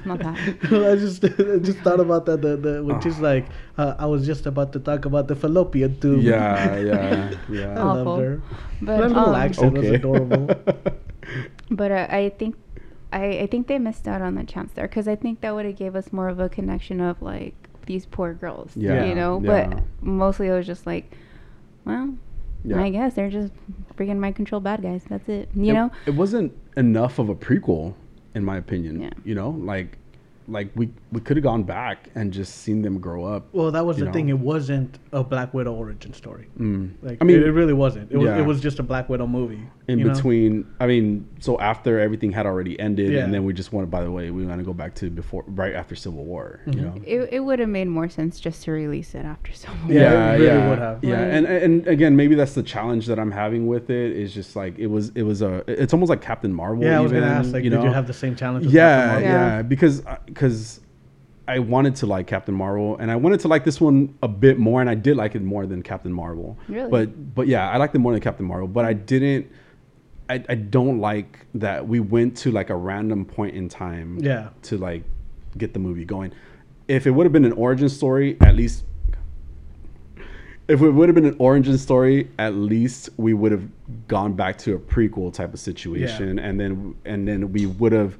not that. I just I just thought about that the, the when Oh. she's like uh, I was just about to talk about the fallopian tube. Yeah, yeah, I yeah. Awful. loved her. But, That little um, accent was okay. adorable. But uh, I think, I, I think they missed out on the chance there because I think that would have gave us more of a connection of like these poor girls, Yeah, you know. yeah. But mostly it was just like, well, Yeah. I guess they're just freaking mind control bad guys. That's it, you it, know. it wasn't enough of a prequel, in my opinion. Yeah. You know, like like we we could have gone back and just seen them grow up. Well, that was the know. thing. It wasn't a Black Widow origin story. Mm. Like I mean, it, it really wasn't. It was it was just a Black Widow movie. In you know? between i mean so after everything had already ended Yeah. and then we just wanted by the way we want to go back to before right after civil war you Mhm. know It, it would have made more sense just to release it after so long. Yeah, it really would have. yeah Right. and and again maybe that's the challenge that i'm having with it is just like it was it was a it's almost like captain marvel Yeah, I was gonna ask. Like, you did you have the same challenge? as yeah, Captain Marvel? yeah, Yeah. because because I wanted to like Captain Marvel, and I wanted to like this one a bit more, and I did like it more than Captain Marvel. Really? But but yeah, I liked it more than Captain Marvel, but I didn't. I, I don't like that we went to like a random point in time. Yeah. To like get the movie going. If it would have been an origin story, at least. If it would have been an origin story, at least we would have gone back to a prequel type of situation, and then and then we would have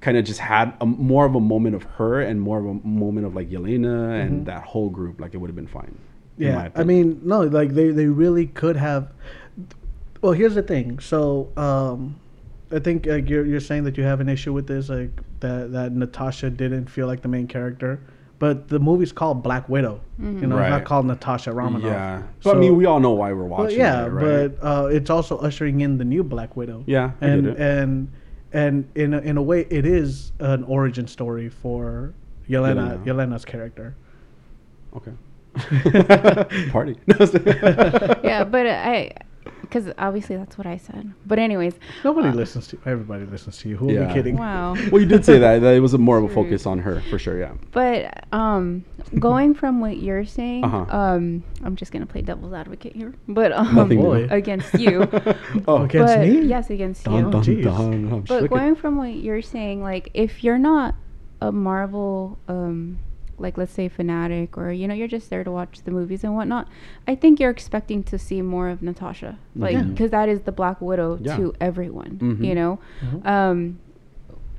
kind of just had a, more of a moment of her and more of a moment of like Yelena mm-hmm. and that whole group. Like it would have been fine. Yeah, I mean, no, like they, they really could have. Well, here's the thing. So, um, I think like you're you're saying that you have an issue with this, like that that Natasha didn't feel like the main character, but the movie's called Black Widow. You know, it's not called Natasha Romanoff. Yeah, but I mean, we all know why we're Well, watching. yeah, it, right? but uh, it's also ushering in the new Black Widow. Yeah, I and get it. and and in a, in a way, it is an origin story for Yelena Yelena. Yelena's character. okay. Party. yeah, but I, because obviously that's what I said. But anyways, Nobody uh, listens to you. everybody listens to you. Who are Yeah. we kidding? Wow. well, you did say that. That it was a more of a focus on her for sure. Yeah. But um, going from what you're saying, Uh-huh. um, I'm just gonna play devil's advocate here, but um, Nothing against you. oh, Okay. Against but, me? Yes, against Dun, you. dun, dun, But shook. going from what you're saying, like if you're not a Marvel, um, like let's say fanatic, or you know you're just there to watch the movies and whatnot, I think you're expecting to see more of Natasha, like Mhm. because that is the Black Widow Yeah. to everyone, Mhm. you know. Mhm. Um,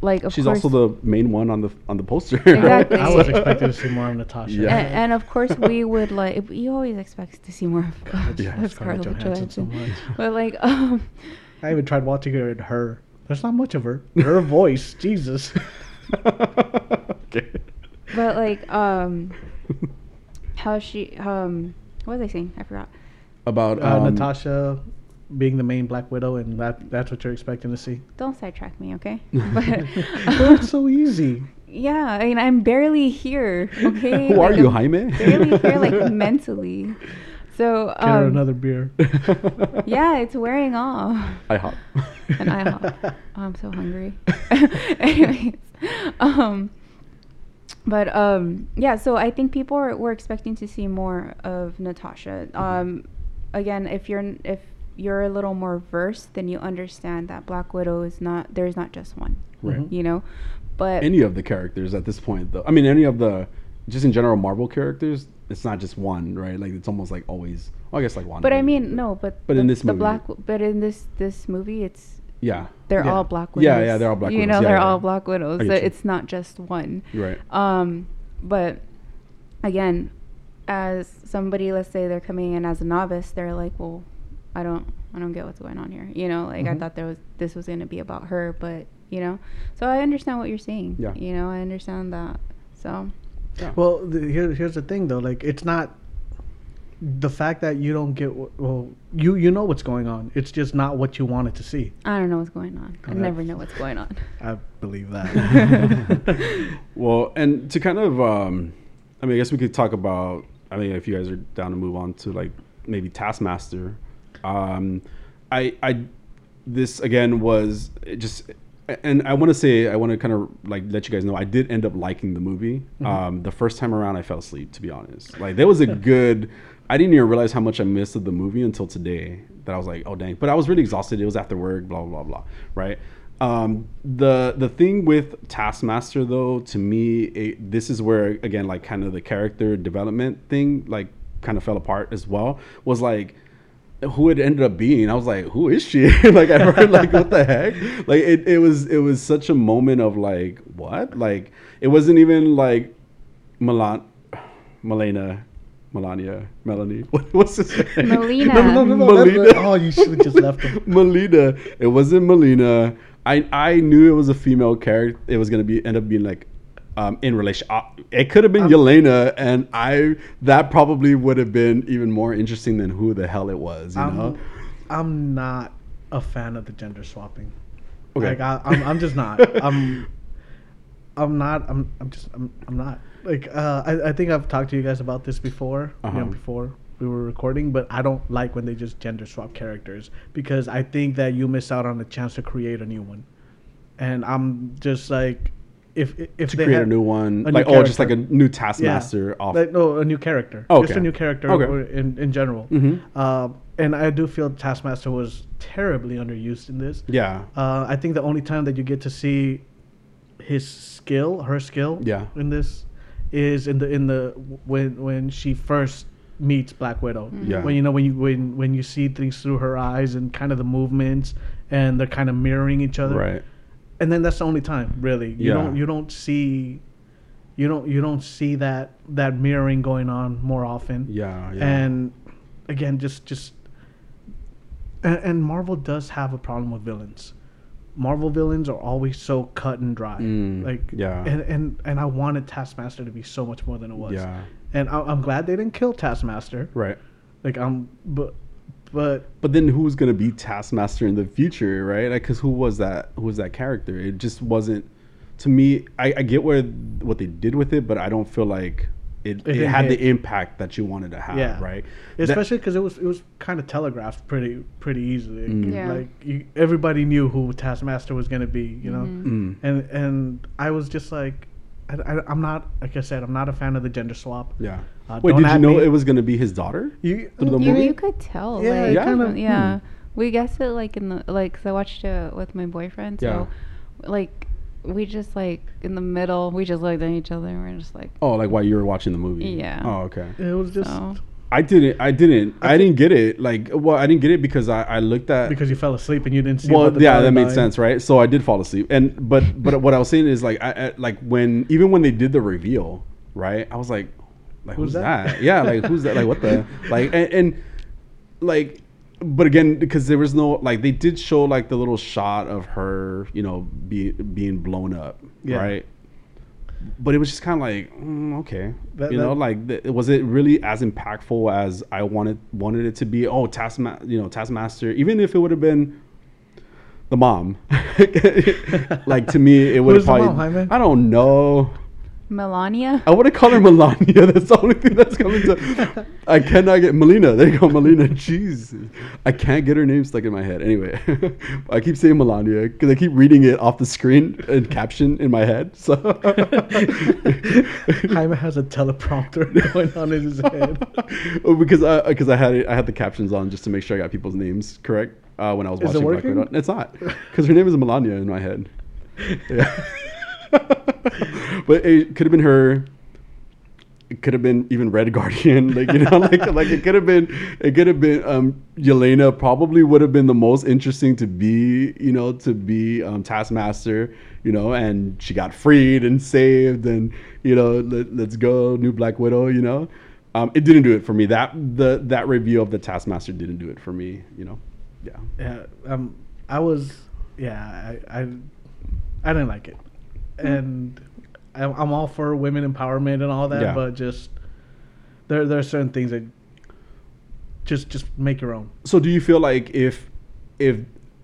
like of She's course, also the main one on the on the poster. Exactly. I was expecting to see more of Natasha. Yeah. and, and of course we would like you always expect to see more of, God, Yeah, of Scarlett Scarlett Johansson so Johansson, much. but like um, I even tried watching her in her. There's not much of her. Her voice, Jesus. okay. But like um, how she um, what was I saying? I forgot. About Uh, um, Natasha being the main Black Widow, and that that's what you're expecting to see. Don't sidetrack me, okay? But But it's so easy. yeah, I mean I'm barely here, okay? Who are you, I'm Jaime? Barely here, like mentally. So Get her um, another beer. yeah, it's wearing off. I hop. An IHOP. Oh, I'm so hungry. Anyways, um, but um, yeah. So I think people are, were expecting to see more of Natasha. Mm-hmm. Um, again, if you're if you're a little more versed, then you understand that Black Widow is not there's not just one. Right. You know, but any of the characters at this point though i mean any of the just in general marvel characters it's not just one right like it's almost like always well, i guess like one but I mean no, but But the, in this the movie- Black but in this this movie it's yeah they're Yeah. all Black Widows. Yeah, yeah, they're all Black widows. You Widows. know, Yeah, they're yeah. all Black Widows. I So you. it's not just one. right Um, but again, as somebody, let's say they're coming in as a novice, they're like, well, I don't, I don't get what's going on here. You know, like I Mhm. thought there was this was going to be about her, but you know, so I understand what you're saying. Yeah. You know, I understand that. So yeah. Well, the, here, here's the thing though. Like, it's not the fact that you don't get. wh- Well, you you know what's going on. It's just not what you wanted to see. I don't know what's going on. I Okay. never know what's going on. I believe that. well and to kind of um i mean i guess we could talk about i mean if you guys are down to move on to like maybe taskmaster um i i this again was just and i want to say i want to kind of like let you guys know i did end up liking the movie um the first time around i fell asleep to be honest like there was a good i didn't even realize how much i missed of the movie until today that i was like oh dang but i was really exhausted it was after work blah blah blah right um, the the thing with Taskmaster though, to me, it, this is where again, like kind of the character development thing, like kind of fell apart as well. Was like who it ended up being. I was like, who is she? like I heard like what the heck? Like it, it was it was such a moment of like what? Like it wasn't even like Milan, Melena. Melania, Melanie. What, what's his name? Melina. no, no, no, no. Melina. Oh, you should have just left him. Melina. It wasn't Melina. I I knew it was a female character. It was gonna be end up being like um, in relation. Uh, it could have been Yelena, and I that probably would have been even more interesting than who the hell it was. You know? I'm, I'm not a fan of the gender swapping. Okay. Like I, I'm, I'm just not. I'm, I'm not. I'm, I'm just. I'm, I'm not. Like uh, I, I think I've talked to you guys about this before. Uh-huh. know, before we were recording, but I don't like when they just gender swap characters because I think that you miss out on the chance to create a new one. And I'm just like, if if to they create a new one, a new like oh, just like a new Taskmaster off. Like, no, a new character. Oh, Just a new character Okay. or in, in general. Mhm. Uh, and I do feel Taskmaster was terribly underused in this. yeah, Uh, I think the only time that you get to see his skill, her skill, Yeah. in this, is in the in the when when she first meets Black Widow. Mm-hmm. Yeah. When you know when you when when you see things through her eyes and kind of the movements and they're kind of mirroring each other. right. And then that's the only time, really. You Yeah. don't you don't see. You don't you don't see that that mirroring going on more often. Yeah, yeah. And again, just just and, and Marvel does have a problem with villains. Marvel villains are always so cut and dry. Mm, like yeah. and, and and I wanted Taskmaster to be so much more than it was. Yeah. And I, I'm glad they didn't kill Taskmaster. right. Like I'm, but but But then who's gonna be Taskmaster in the future, right? Like, cause who was that? Who was that character? It just wasn't. To me, I, I get where what they did with it, but I don't feel like it, It it, had hit. the impact that you wanted to have, Yeah. right? Especially because it was it was kind of telegraphed pretty pretty easily. Mm. Yeah. Like you, everybody knew who Taskmaster was gonna be, you know. Mm. And and I was just like, I, I, am not like I said, I'm not a fan of the gender swap. yeah. Uh, Wait, did you know me. it was gonna be his daughter? You, Through the You, movie? you could tell. Yeah, like, Yeah? kind of. yeah. We guessed it like in the like. Cause I watched it with my boyfriend. So like we just like in the middle, we just looked at each other and we're just like, Oh, like while you were watching the movie? Yeah. Oh, okay. It was just so. I didn't. I didn't. I didn't get it. Like, well, I didn't get it because I, I looked at. because you fell asleep and you didn't see. well, the yeah, that made dying. sense, right? So I did fall asleep, and but but what I was saying is like, I, I like when even when they did the reveal, right? I was like, like who's, Who's that? that? Yeah, like who's that? Like what the like and, and like, but again, because there was no like they did show like the little shot of her, you know, be, being blown up, Yeah. right? But it was just kind of like, mm, okay, That- you know, like th- was it really as impactful as I wanted wanted it to be? Oh, Taskmaster, you know, Taskmaster. Even if it would have been the mom, like to me, it would have probably. mom, I don't know. Melania. I want to call her Melania. That's the only thing that's coming to. I cannot get Melina. There you go, Melina. Jeez, I can't get her name stuck in my head. Anyway, I keep saying Melania because I keep reading it off the screen and caption in my head. So Jaime has a teleprompter going on in his head. Oh, because I because I had it, I had the captions on just to make sure I got people's names correct uh, when I was Is it watching Black working? Widow. It's not because her name is Melania in my head. Yeah. but it could have been her. It could have been even Red Guardian, like you know, like like it could have been, it could have been um Yelena. Probably would have been the most interesting to be, you know, to be um, Taskmaster, you know, and she got freed and saved, and you know, let, let's go, new Black Widow, you know. Um, it didn't do it for me. That the that review of the Taskmaster didn't do it for me, you know. Yeah. Yeah, um, I was, yeah, I, I, I didn't like it, and I'm, I'm all for women empowerment and all that, Yeah. but just there, there are certain things that just, just make your own. So do you feel like if if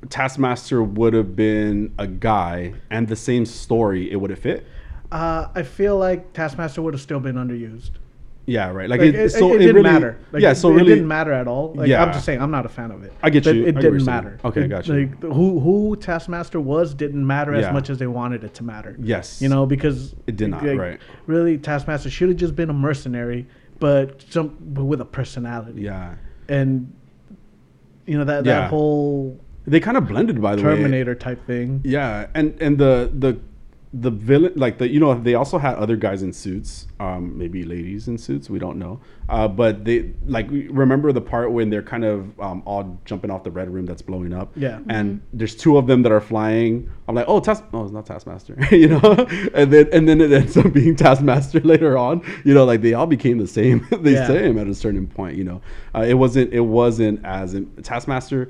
Taskmaster would have been a guy and the same story, it would have fit? Uh, I feel like Taskmaster would have still been underused. Yeah, right. Like, Like, it, it, so it, it didn't really, matter. Like, yeah, it, so it really, didn't matter at all. Like, Yeah. I'm just saying, I'm not a fan of it. I get But you. It get didn't matter. Okay, It- got you. Like, who who Taskmaster was didn't matter Yeah. as much as they wanted it to matter. Yes. You know, because It did not, right. Really, Taskmaster should have just been a mercenary, but some but with a personality. Yeah, And you know that Yeah. that whole they kind of blended by the way. Terminator type thing. Yeah, and and the the the villain like the you know they also had other guys in suits, um, maybe ladies in suits. We don't know, uh, but they like remember the part when they're kind of um, all jumping off the red room that's blowing up. Yeah. and there's two of them that are flying. I'm like, oh, Task, no, it's not Taskmaster, you know. and then and then it ends up being Taskmaster later on. You know, like they all became the same, the Yeah. same at a certain point. You know, uh, it wasn't it wasn't as in, Taskmaster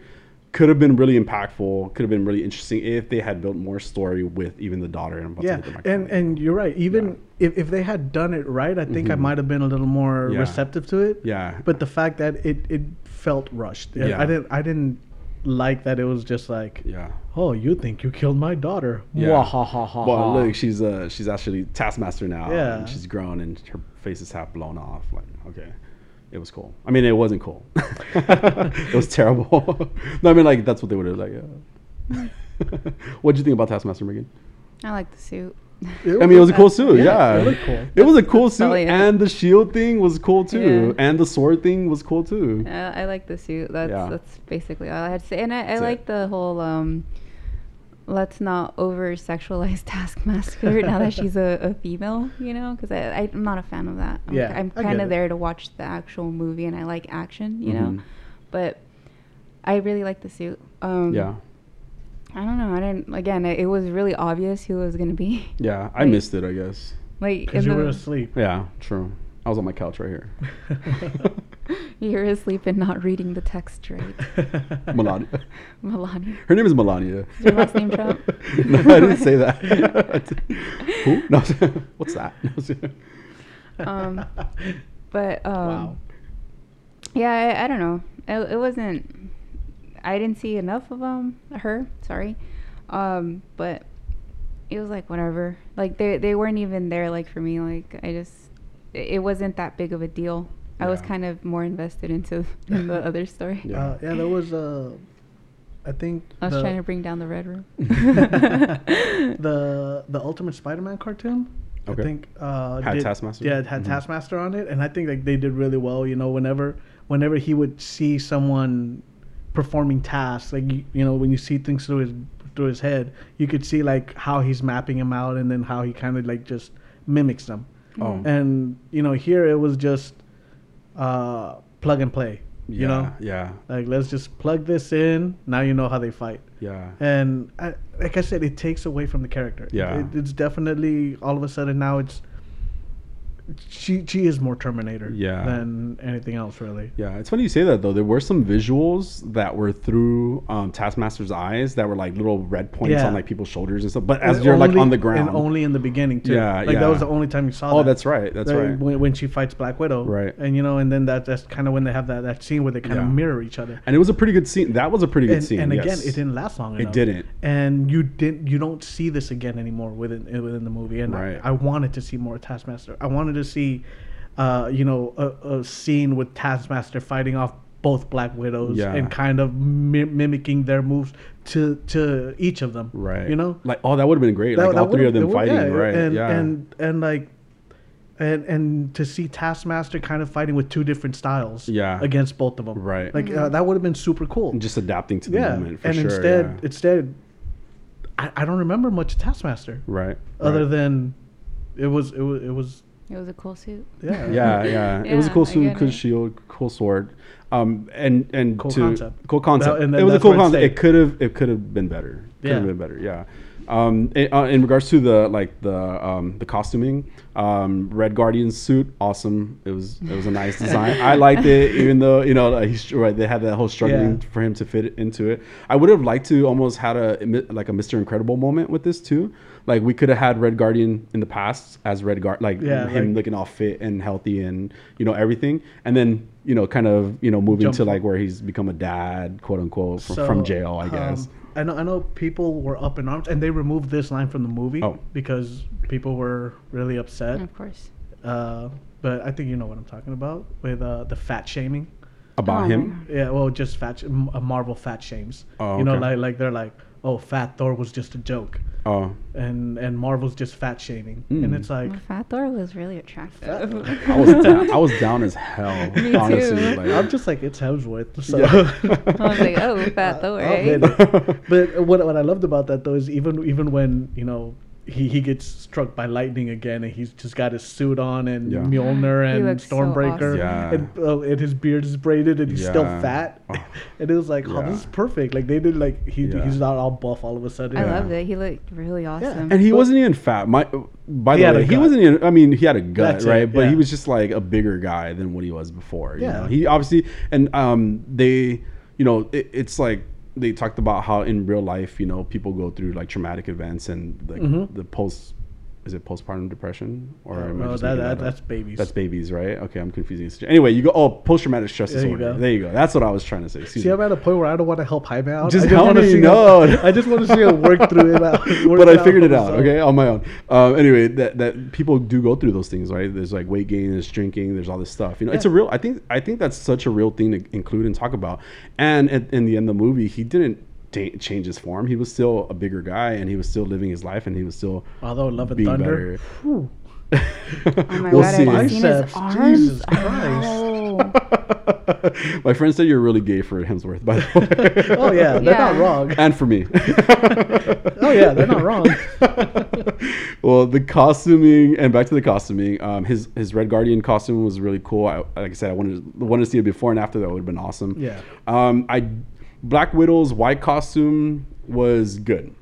could have been really impactful, could have been really interesting if they had built more story with even the daughter. And Yeah, and and you're right. Even if, if they had done it right, I think I might have been a little more Mm-hmm. Yeah. receptive to it. Yeah. But the fact that it, it felt rushed. Yeah. Yeah. I didn't I didn't like that it was just like, yeah. oh, you think you killed my daughter? Yeah. Wah, ha, ha, ha, Well, look, she's uh she's actually Taskmaster now. Yeah. and she's grown and her face is half blown off. Like, okay, it was cool. I mean, it wasn't cool. it was terrible. no, I mean, like that's what they would have like. Yeah. what did you think about Taskmaster, Megan? I like the suit. I mean, it was a cool suit. Yeah, Yeah, it looked cool. It was a cool suit, probably it. and the shield thing was cool too, Yeah. and the sword thing was cool too. Uh, I like the suit. That's Yeah. that's basically all I had to say. And I, I like the whole um, let's not over sexualize Taskmaster now that she's a, a female. You know, because I I'm not a fan of that. I'm, Yeah, I'm kind of there to watch the actual movie, and I like action. You Mhm. know, but I really like the suit. Um, Yeah, I don't know. I didn't. Again, it, it was really obvious who it was gonna be. yeah, I Like- missed it. I guess. Like Because in you were asleep. Yeah, true. I was on my couch right here. you're asleep and not reading the text right. Melania. Melania. Her name is Melania. Is your last name Trump? no, I didn't say that. Who? No. What's that? Um, But um, wow. yeah, I, I don't know. It, it wasn't. I didn't see enough of um her. Sorry, um, but it was like whatever. Like they they weren't even there. Like for me, like I just it it wasn't that big of a deal. I was kind of more invested into in the other story. Yeah. Uh, yeah, there was uh, I think I was trying to bring down the red room. the the Ultimate Spider-Man cartoon. Okay. I think uh, Had Taskmaster? Yeah, it had Mhm. Taskmaster on it, and I think like they did really well. You know, whenever whenever he would see someone performing tasks, like you, you know, when you see things through his through his head, you could see like how he's mapping them out, and then how he kind of like just mimics them. Oh. And you know, here it was just uh, plug and play. You yeah, know, Yeah. like let's just plug this in. Now you know how they fight. Yeah. And I, like I said, it takes away from the character. Yeah. It, it's definitely all of a sudden now it's she she is more Terminator. Yeah. Than anything else really. Yeah, it's funny you say that though. There were some visuals that were through um, Taskmaster's eyes that were like little red points Yeah. on like people's shoulders and stuff. But as And you're like on the ground, And only in the beginning too. Yeah, Like yeah. that was the only time you saw oh, that. that's right. That's right. When, when she fights Black Widow. Right. And you know, and then that that's kind of when they have that, that scene where they kind Yeah. of mirror each other. And it was a pretty good scene. That was a pretty good and, scene. and again, yes. it didn't last long It didn't. And you didn't. You don't see this again anymore within within the movie. And Right. I, I wanted to see more Taskmaster. I wanted to see, uh, you know, a, a scene with Taskmaster fighting off both Black Widows Yeah. and kind of mi- mimicking their moves to to each of them. Right. You know. Like, oh, that would have been great. That- like that all three of them would- fighting. yeah, right. And yeah. and and like. And, and to see Taskmaster kind of fighting with two different styles Yeah. against both of them Right. like uh, that would have been super cool And just adapting to the yeah, moment for and sure. instead, yeah. instead, I, I don't remember much Taskmaster right. other right. than it was it was it was It was a cool suit. yeah yeah, yeah, It was a cool I suit, cool it. shield, cool sword, um, and and Cool to, concept. cool concept. That- and it was a cool concept. It could have it could have been better. Could Yeah. have been better. Yeah. Um, in, uh, in regards to the like the um, the costuming, um, Red Guardian suit, awesome. It was it was a nice design. I liked it, even though you know like, he's right. They had that whole struggling Yeah. for him to fit into it. I would have liked to almost had a like a Mister Incredible moment with this too. Like we could have had Red Guardian in the past as Red Guard, like Yeah, him like- looking all fit and healthy and you know everything, and then you know kind of you know moving Jump to like where he's become a dad, quote unquote, from, So, from jail, I guess. um, I know I know people were up in arms and they removed this line from the movie Oh. because people were really upset. Of course. Uh, but I think you know what I'm talking about with uh, the fat shaming. About Oh, him, Yeah, well, just fat. Sh- uh, Marvel fat shames. Oh, You know, like like they're like, oh, Fat Thor was just a joke, oh, and and Marvel's just fat shaming, Mm. and it's like, Well, Fat Thor was really attractive. I was down, I was down as hell. Me honestly, too. like, I'm just like it's Hemsworth. So. Yeah. I was like, oh, Fat Thor, I'll eh? admit but what what I loved about that though is even even when you know he, he gets struck by lightning again and he's just got his suit on and Yeah. Mjolnir and looks so Stormbreaker awesome. Yeah. and, uh, and his beard is braided and he's still fat Oh. and it was like oh Yeah. this is perfect like they did like he Yeah. he's not all buff all of a sudden I Yeah. loved it. He looked really awesome. and he But- wasn't even fat. My, by the had way, he wasn't even. I mean, he had a gut, That's it, right? But he was just like a bigger guy than what he was before. You Yeah. know? he obviously and um they, you know, it, it's like they talked about how in real life, you know, people go through like traumatic events and like Mhm. the post. Is it postpartum depression or Oh, am I no, just that- that- that's babies. That's babies, right? Okay, I'm confusing. Anyway, you go. Oh, post traumatic stress There you disorder. go. There you go. That's what I was trying to say. Excuse See, me. I'm at a point where I don't want to help Jaime out. Just I help me, see him- no. I just want to see him work through it out. but I figured it out, okay, on my own. Um, anyway, that that people do go through those things, right? There's like weight gain, there's drinking, there's all this stuff. You know, it's a real. I think I think that's such a real thing to include and talk about. And at, in the end of the movie, he didn't ta- change his form. He was still a bigger guy, and he was still living his life, and he was still Although Love and being Thunder, better. whew, Oh my we'll god, see. have seen his arms? Jesus Christ. Oh. My friend said you're really gay for Hemsworth, by the way. oh yeah, they're not wrong. and for me. Oh yeah, they're not wrong. well, the costuming and back to the costuming. Um, his his Red Guardian costume was really cool. I, like I said, I wanted to, wanted to see it before and after. That would have been awesome. Yeah. Um, I Black Widow's white costume was good,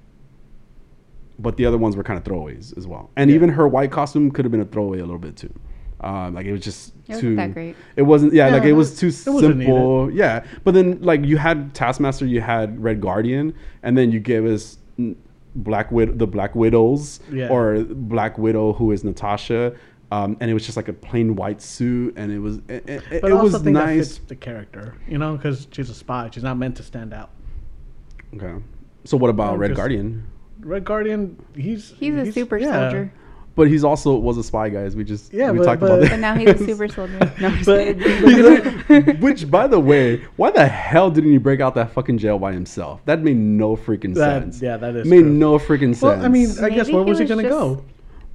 but the other ones were kind of throwaways as well. And Yeah. even her white costume could have been a throwaway a little bit too. Um, like it was just It wasn't too. that great. It wasn't. Yeah, Yeah, like it was too it wasn't simple. Yeah, but then like you had Taskmaster, you had Red Guardian, and then you gave us Black Widow, the Black Widows, Yeah. or Black Widow who is Natasha, um, and it was just like a plain white suit, and it was it, it, But it I also was think that nice. fits the character, you know, because she's a spy. She's not meant to stand out. Okay, so what about Red just- Guardian? Red Guardian, he's He's a super soldier. But he's also was a spy, guys. We just Yeah, we but- talked but- about But now he's a super soldier. No, But- He's like- which, by the way, why the hell didn't he break out that fucking jail by himself? That made no freaking That- sense. yeah, that is made true. no freaking sense. Well, I mean, I guess where he was he was gonna just- go?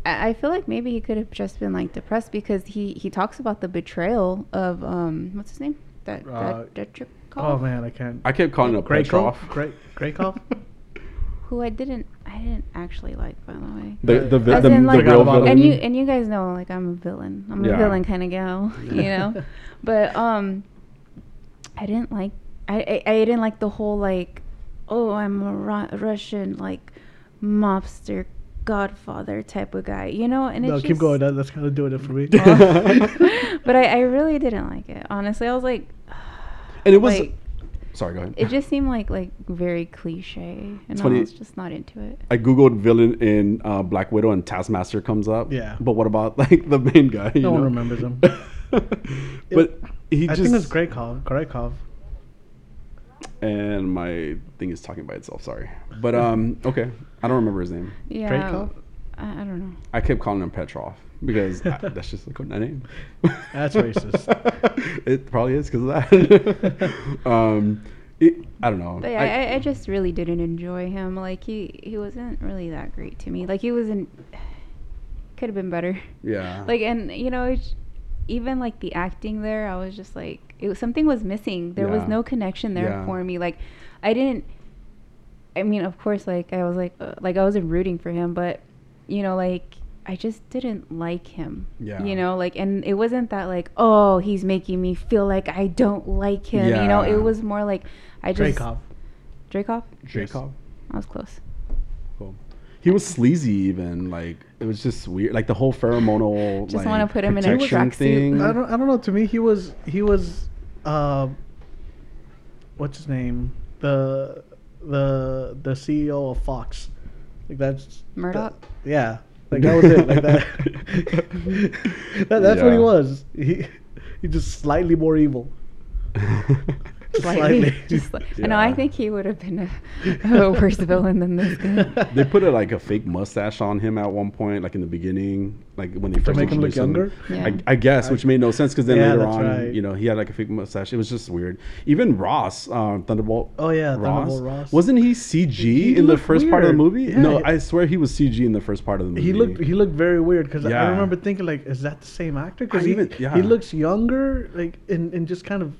I I feel like maybe he could have just been like depressed because he he talks about the betrayal of um what's his name that Uh, that Detrikov, Oh man, I can't. I kept calling him Greykov? Petrov. Grey Greykov? who I didn't I didn't actually like by the way. The the, vi- the, in, the real Forgot villain. and you and you guys know like I'm a villain. I'm Yeah. a villain kind of gal, you know. but um, I didn't like I, I I didn't like the whole like, oh I'm a Ru- Russian like mobster godfather type of guy, you know. And no, it's keep just- going. That, that's kind of doing it for me. but I, I really didn't like it. Honestly, I was like, and it was. like sorry, go ahead. it just seemed like like very cliche, and I funny- was just not into it. I googled villain in uh, Black Widow and Taskmaster comes up. Yeah. But what about like the main guy? you No one know? remembers him. but he I just think it's Greykov. Greykov. And my thing is talking by itself. Sorry, but um, okay, I don't remember his name. Yeah, Dreykov? I, I don't know. I kept calling him Petrov because I, that's just like a name. That's racist. it probably is because of that. um, it, I don't know. But yeah, I, I, just really didn't enjoy him. Like he he wasn't really that great to me. Like he wasn't. Could have been better. yeah. Like and you know, it's, even like the acting there, I was just like, it was something was missing. There Yeah. was no connection there Yeah. for me. Like, I didn't. I mean, of course, like I was like, uh, like I wasn't rooting for him, but you know, like I just didn't like him. Yeah. You know, like, and it wasn't that like, oh, he's making me feel like I don't like him. You know, it was more like I just Dreykov. Dreykov. Jacob. I was close. Cool. He was sleazy, even like it was just weird. Like the whole pheromonal. Just like, wanna put him in a protection tracksuit. thing. I don't. I don't know. To me, he was. He was. Uh, what's his name? The the the CEO of Fox. Like that's Murdoch? that- yeah. Like that was it. Like that. that that's what he was. He he just slightly more evil. Slightly. Slightly. just like, I know. I think he would have been a, a worse villain than this guy. they put a like a fake mustache on him at one point, like in the beginning, like when they first make him look younger? Yeah. I, I guess, which made no sense because then Yeah, later on, right. you know, he had like a fake mustache. It was just weird. Even Ross, uh, Thunderbolt. Oh, yeah, Thunderbolt Ross. Wasn't he CG He in the looked first part of the movie? Yeah. No, I swear he was CG in the first part of the movie. He looked he looked very weird because I remember thinking like, is that the same actor? Because he even- yeah. he looks younger, like and, and just kind of.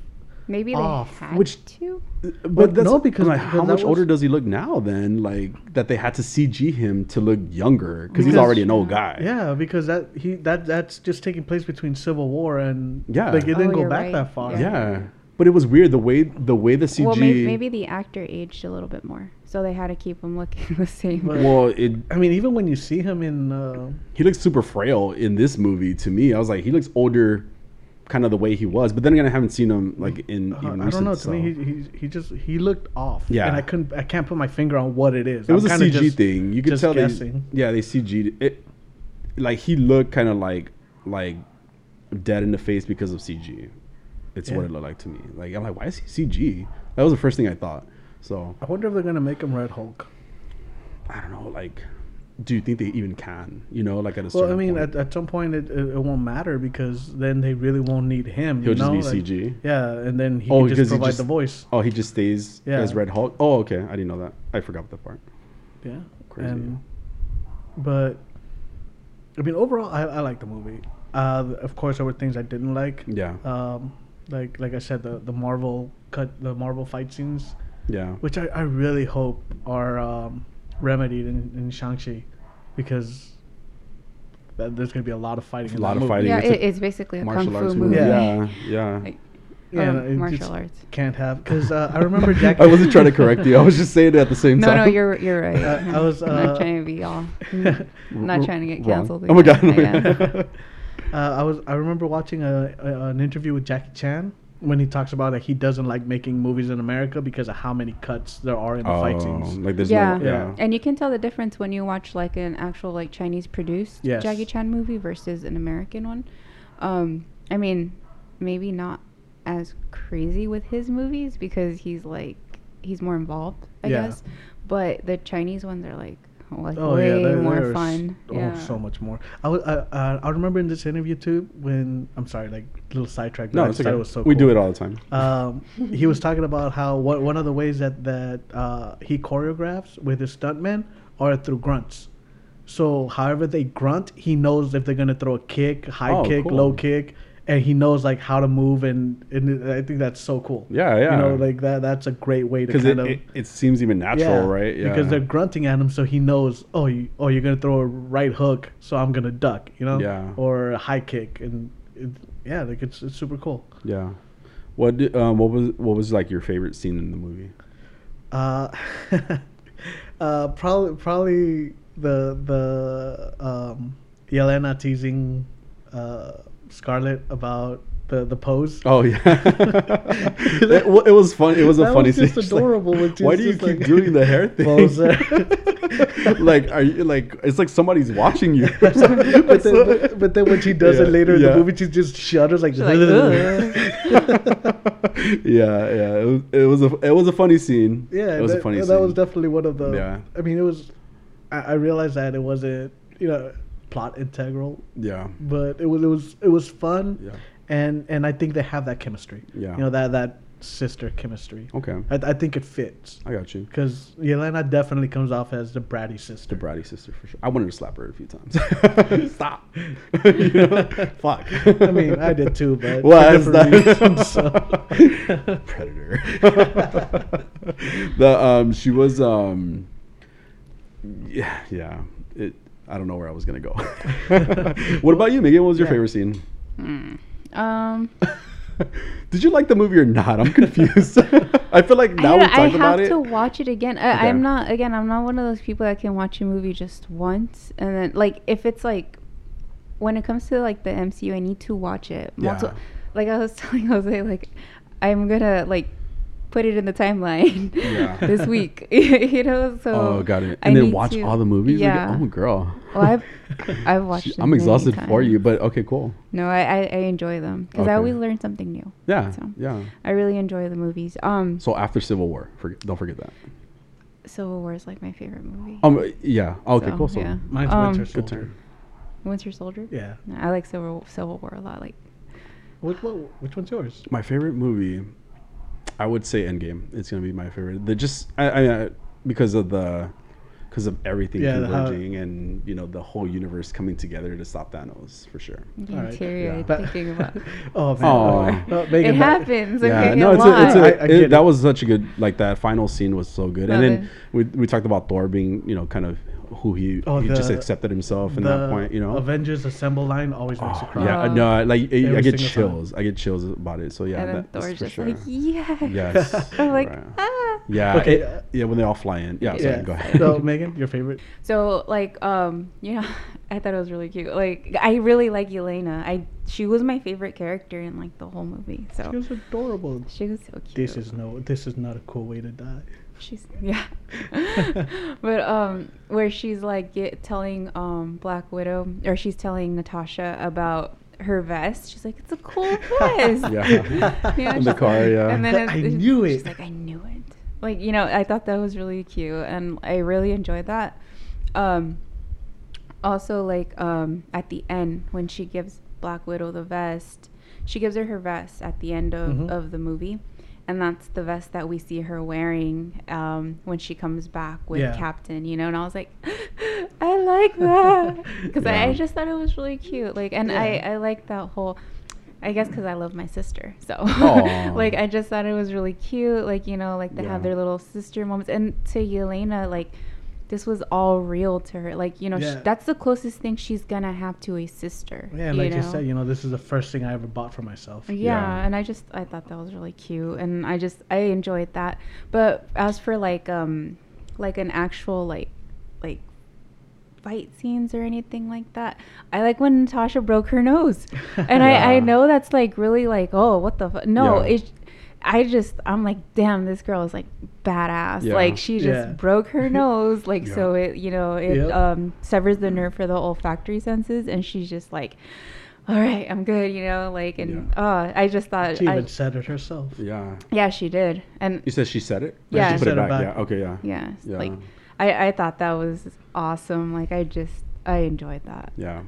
Maybe they Off, had which- to. But Well, that's, no, because- like, how much was- older does he look now? Then, like that they had to CG him to look younger because he's already an old guy. Yeah, because that he that that's just taking place between Civil War and Yeah. like it Oh, didn't go back right. that far. Yeah. yeah. But it was weird the way the way the CG. Well, maybe, maybe the actor aged a little bit more, so they had to keep him looking the same. But- Well, it I mean, even when you see him in, uh, he looks super frail in this movie to me. I was like, he looks older, kind of the way he was. But then again, I haven't seen him like in. uh, even I don't know. To me, he, he he just he looked off. Yeah. and I couldn't I can't put my finger on what it is. it was I'm a kinda CG just- thing. You could tell guessing. they. Yeah, they CG'd it. Like he looked kind of like like dead in the face because of CG. It's what it looked like to me. Like I'm like, why is he CG? That was the first thing I thought. So I wonder if they're gonna make him Red Hulk. I don't know. Like, do you think they even can? You know, like at a Well, I mean, point. at, at some point it, it, it won't matter because then they really won't need him. He'll you just know? be like- CG? Yeah, and then he Oh, just provide just- the voice. Oh, he just stays Yeah. as Red Hulk. Oh, okay. I didn't know that. I forgot that part. Yeah, Crazy. And, but I mean, overall, I, I like the movie. Uh, of course, there were things I didn't like. Yeah. Um, like like I said, the the Marvel cut, the Marvel fight scenes, yeah. which I, I really hope are um, remedied in, in Shang Chi, because that, there's gonna be a lot of fighting. A in lot of movie. fighting. yeah, It's it, it's basically a kung Martial fu arts movie. movie. Yeah. Yeah. Yeah. Yeah, um, no, it martial arts. Can't have because uh, I remember Jack. I wasn't trying to correct you. I was just saying it at the same No, time. no, no, you're you're right. Uh, I was, I'm uh, not trying to be all. not trying to get Wrong. canceled. Oh my god. again, no. again. uh, I was I remember watching a, a an interview with Jackie Chan when he talks about that he doesn't like making movies in America because of how many cuts there are in the fight Oh, scenes. like there's Yeah. no. Yeah. And you can tell the difference when you watch like an actual like Chinese produced Yes. Jackie Chan movie versus an American one. Um, I mean, maybe not as crazy with his movies because he's like he's more involved, I Yeah. guess. But the Chinese ones are like, like Oh way yeah, there, more there's fun. Oh, yeah. so much more. I was, I, uh, I remember in this interview too when I'm sorry, like little sidetrack. but No, I it's okay. it was so we do it all the time. Um, he was talking about how what, one of the ways that that uh, he choreographs with his stuntmen are through grunts. So however they grunt, he knows if they're gonna throw a kick, high Oh, kick, cool. low kick, and he knows like how to move. And, and I think that's so cool. Yeah, yeah. You know, like that. That's a great way to kind it, of it, it seems even natural, right? Yeah. because they're grunting at him, so he knows. Oh, you, oh, you're gonna throw a right hook, so I'm gonna duck. You know, Yeah. or a high kick, and it, yeah, like it's it's super cool. yeah. What um, what was what was like your favorite scene in the movie? Uh, uh, probably probably the the um, Yelena teasing uh, Scarlett about the the pose. Oh yeah, it, it was fun. It was a That funny was just scene. It's like, adorable Why do you keep like- doing the hair thing? Like, are you like? It's like somebody's watching you. but, then, but, but then when she does Yeah, it later in the movie, she just shudders like. Like, yeah, yeah. It was, it was a it was a funny scene. Yeah, it was that, a funny that scene. was definitely one of the. Yeah. I mean, it was. I, I realized that it wasn't, you know, plot integral, yeah, but it was it was it was fun, yeah. and and I think they have that chemistry. Yeah. You know that that sister chemistry. Okay, I, I think it fits I got you. because Yelena definitely comes off as the bratty sister. The bratty sister for sure. I wanted to slap her a few times. Stop. Fuck. I mean, I did too, but for Was different that reasons, so. predator? the um, she was um, yeah, yeah. I don't know where I was gonna go. what about you, Megan? What was your Yeah. favorite scene? Hmm. Um, Did you like the movie or not? I'm confused. I feel like now we talked about it. I have to watch it again. I, Okay. I'm not again. I'm not one of those people that can watch a movie just once and then like if it's like when it comes to like the MCU, I need to watch it. multi- Yeah. Like I was telling Jose, like I'm gonna like put it in the timeline Yeah. this week. you know, so oh, got it. I And then watch to- all the movies. Like, Yeah. oh, girl. well, I've I've watched. Them I'm exhausted for you, but okay, cool. no, I I, I enjoy them because Okay. I always learn something new. Yeah, So. yeah. I really enjoy the movies. Um, So after Civil War, forget, don't forget that. Civil War is like my favorite movie. Um, yeah. Okay, So, cool. So yeah. Mine's Um, Winter Soldier. Winter Soldier. Yeah. No, I like Civil Civil War a lot. Like Which one? Which one's yours? My favorite movie, I would say Endgame. It's gonna be my favorite. The just I, I because of the because of everything Yeah, the how- converging and you know the whole universe coming together to stop Thanos for sure. I'm getting Alright, teary-eyed yeah. Thinking about. oh man. Oh, Megan, it that- happens. yeah, okay, no, it's a, it's a, lot. I- I it- that was such a good like that final scene was so good. and then it. we we talked about Thor being you know kind of who he Oh, he just accepted himself in that point. You know. Avengers Assemble line always makes you Oh, cry. yeah, no, I- like I, I get single time. chills. I get chills about it. So yeah, and then that- that's Thor's for just sure. like, yes. Yes. I'm like, right. ah. Yeah. Okay. it- yeah, when they all fly in. Yeah. Sorry, Yeah. go ahead. So Megan, your favorite? So like, um, you know, I thought it was really cute. Like, I really like Elena. I she was my favorite character in like the whole movie. So She was adorable. she was so cute. This is no. This is not a cool way to die. She's yeah, but um, where she's like get, telling um Black Widow, or she's telling Natasha about her vest. She's like, "It's a cool vest." Yeah. You know, In the car, like- yeah. And then I knew it- She's like, "I knew it." Like you know, I thought that was really cute, and I really enjoyed that. Um, also, like um, at the end when she gives Black Widow the vest, she gives her her vest at the end of, Mhm. of the movie, and that's the vest that we see her wearing um, when she comes back with Yeah. Captain. You know, and I was like, I like that because I, Yeah. I just thought it was really cute. Like, and I Yeah. I like that whole. I guess because I love my sister, so like I just thought it was really cute. Like you know, like they have their little sister moments, and to Yelena, like this was all real to her. Like you know, sh Yeah. that's the closest thing she's gonna have to a sister. Yeah, and like you said, you know, this is the first thing I ever bought for myself. Yeah, Yeah. and I just I thought that was really cute, and I just I enjoyed that. But as for like um like an actual like like fight scenes or anything like that, I like when Natasha broke her nose, and I I know that's like really like oh what the fu-? no Yeah. it. I just I'm like damn this girl is like badass Yeah. like she just Yeah. broke her nose like Yeah. so it you know it Yep. um severs the nerve for the olfactory senses and she's just like all right i'm good you know like and oh, i just thought She I, even said it herself. Yeah. yeah she did and You said she said it? Or Yeah. She She put said it it back. back. Yeah. Okay. Yeah. yeah, Yeah. like I I thought that was awesome. Like I just I enjoyed that. Yeah,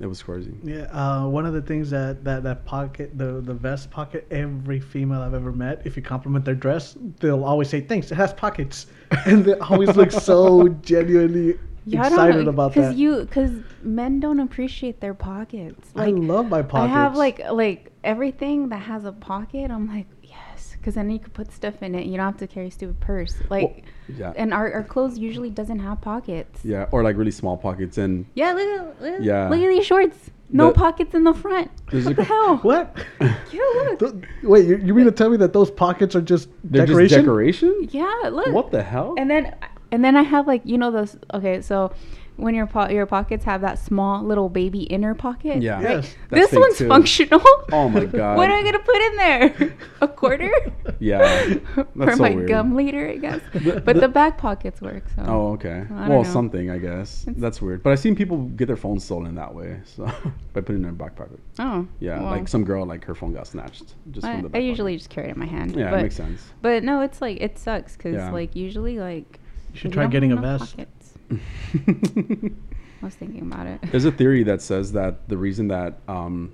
it was crazy. Yeah, uh, one of the things that, that that pocket, the the vest pocket, every female I've ever met, if you compliment their dress, they'll always say thanks. It has pockets, and they always look so genuinely Yeah, excited know, about Cause that. you, cause men don't appreciate their pockets. I love my pockets. I have like like everything that has a pocket. I'm like yes, cause then you could put stuff in it. You don't have to carry a stupid purse. Like, Yeah, and our, our clothes usually doesn't have pockets. yeah, or like really small pockets and Yeah, look at look, Yeah. look at these shorts. No The- pockets in the front. There's What a- the hell? what? Yeah, look. Th- Wait, you, you mean to tell me that those pockets are just they're decoration? just decoration. Yeah, look. What the hell? And then and then I have like you know those okay so when your po- your pockets have that small little baby inner pocket. Yeah. right? Yes. That's This one's too. functional. Oh my god. What am I gonna put in there? A quarter? Yeah, For so my weird. gum leader, I guess. The- But the- the back pockets work. So. Oh, okay. I Well, know. something I guess. It's- That's weird. But I've seen people get their phones stolen that way, so by putting it in their back pocket. Oh. Yeah, well, like some girl, like her phone got snatched just I, from the I back usually just carry it in my hand. Yeah, but, it makes sense. But no, it's like it sucks because Yeah. like usually like. You should try getting a vest. pockets. I was thinking about it. There's a theory that says that the reason that um,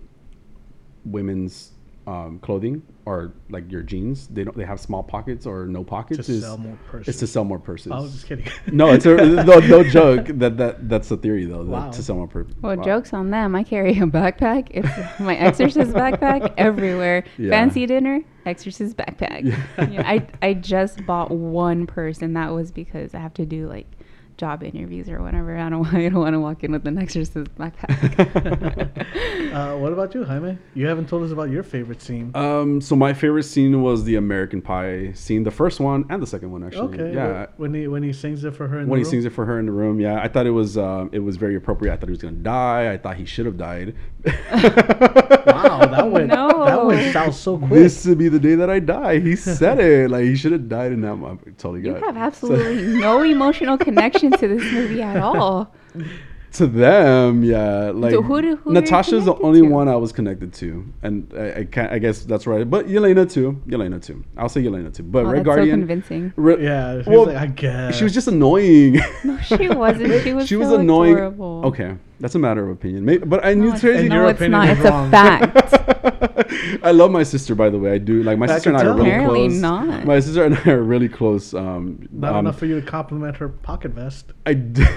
women's um, clothing or like your jeans, they don't they have small pockets or no pockets to is sell more purses. it's to sell more purses. I was just kidding. no, it's a no, no joke. That that that's the theory though. that Wow. To sell more purses. Well, jokes on them. I carry a backpack. It's my exorcist backpack everywhere. Yeah. Fancy dinner, exorcist backpack. Yeah. Yeah, I I just bought one purse, and that was because I have to do like job interviews or whatever. I don't I don't want to walk in with an exorcist backpack. uh, what about you, Jaime? You haven't told us about your favorite scene. Um, so my favorite scene was the American Pie scene, the first one and the second one actually. okay. Yeah. When he when he sings it for her in when the he room? sings it for her in the room, yeah, I thought it was um, it was very appropriate. I thought he was gonna die. I thought he should have died. Wow, that went No. that went south so quick. This would be the day that I die. He said it. Like he should have died in that moment. Totally you got have So- absolutely no emotional connection to this movie at all. to them, yeah. Like So who do- who Natasha's the only to? one I was connected to, and I, I can't. I guess that's right. But Yelena too. Yelena too. I'll say Yelena too. But Oh, Red that's so Guardian. convincing. Re- yeah, she well, was like, I guess. she was just annoying. No, she wasn't. She was. she was so annoying. Adorable. Okay, that's a matter of opinion. May but I knew No, it's, Tracy. In no, it's not. It's wrong. a fact. I love my sister, by the way. I do. Like my I sister and I are tell. really Apparently close. not. My sister and I are really close. Um, not um, enough for you to compliment her pocket vest. I. D-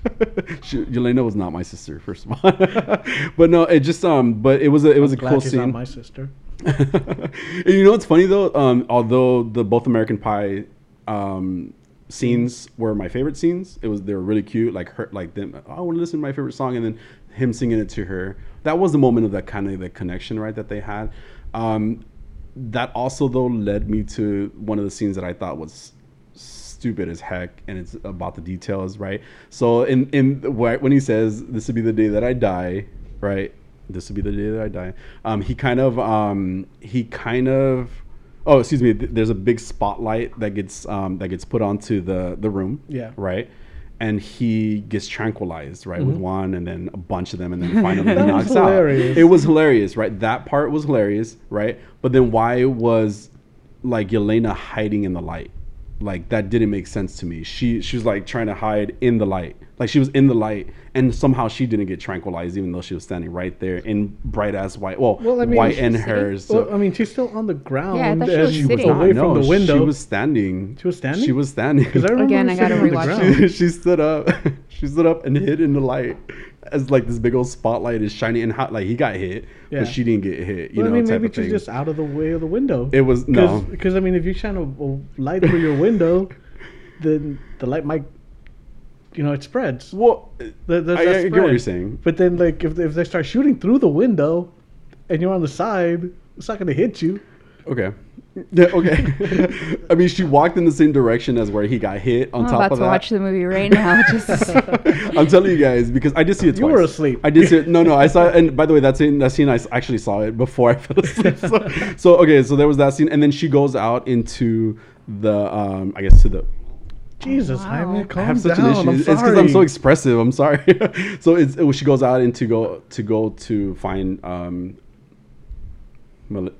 she, Yelena was not my sister, first of all. but no, it just um. But it was a it was I'm a cool scene. not my sister. And you know what's funny though? Um, although the both American Pie um, scenes were my favorite scenes, it was they were really cute. Like her, like them. "Oh, I want to listen to my favorite song, and then him singing it to her. That was the moment of that kind of the connection, right? That they had. Um, that also though led me to one of the scenes that I thought was stupid as heck, and it's about the details, right? So in in when he says, "This would be the day that I die," right? This would be the day that I die. Um, he kind of um, he kind of oh excuse me. Th- there's a big spotlight that gets um, that gets put onto the the room. Yeah. Right. And he gets tranquilized, right, with one, and then a bunch of them, and then finally he Mm-hmm. Knocks out. It was hilarious, right? That part was hilarious, right? But then why was like Yelena hiding in the light? Like that didn't make sense to me. She she was like trying to hide in the light. Like she was in the light and somehow she didn't get tranquilized even though she was standing right there in bright ass white. Well, Well, I mean, white she's and sitting- hers. So Well, I mean, she's still on the ground. Yeah, I thought she and was she sitting. was away no, from the window. She was standing. She was standing? She was standing. I Again, I gotta sitting on the rewatch she, she stood up. she stood up and hid in the light as like this big old spotlight is shining and hot. Like he got hit, Yeah. but she didn't get hit. You Well, know, I mean, maybe she's just out of the way of the window. It was no. Because I mean, if you shine a, a light through your window, then the light might, you know, it spreads. Well, The- there's I, I get what you're saying. But then, like, if if they start shooting through the window, and you're on the side, it's not gonna hit you. Okay. Yeah, okay. I mean, she walked in the same direction as where he got hit. On I'm top about of to that, watch the movie right now. Just I'm telling you guys because I did see it You were asleep. I did see it. No, no, I saw it. And by the way, that scene, that scene, I s- actually saw it before I fell asleep. So, so okay, so there was that scene, and then she goes out into the, um, I guess to the. Jesus, Wow. Jaime, I calm have such down. an issue. I'm It's because I'm so expressive. I'm sorry. so it's it, she goes out and to go to go to find um. Mel-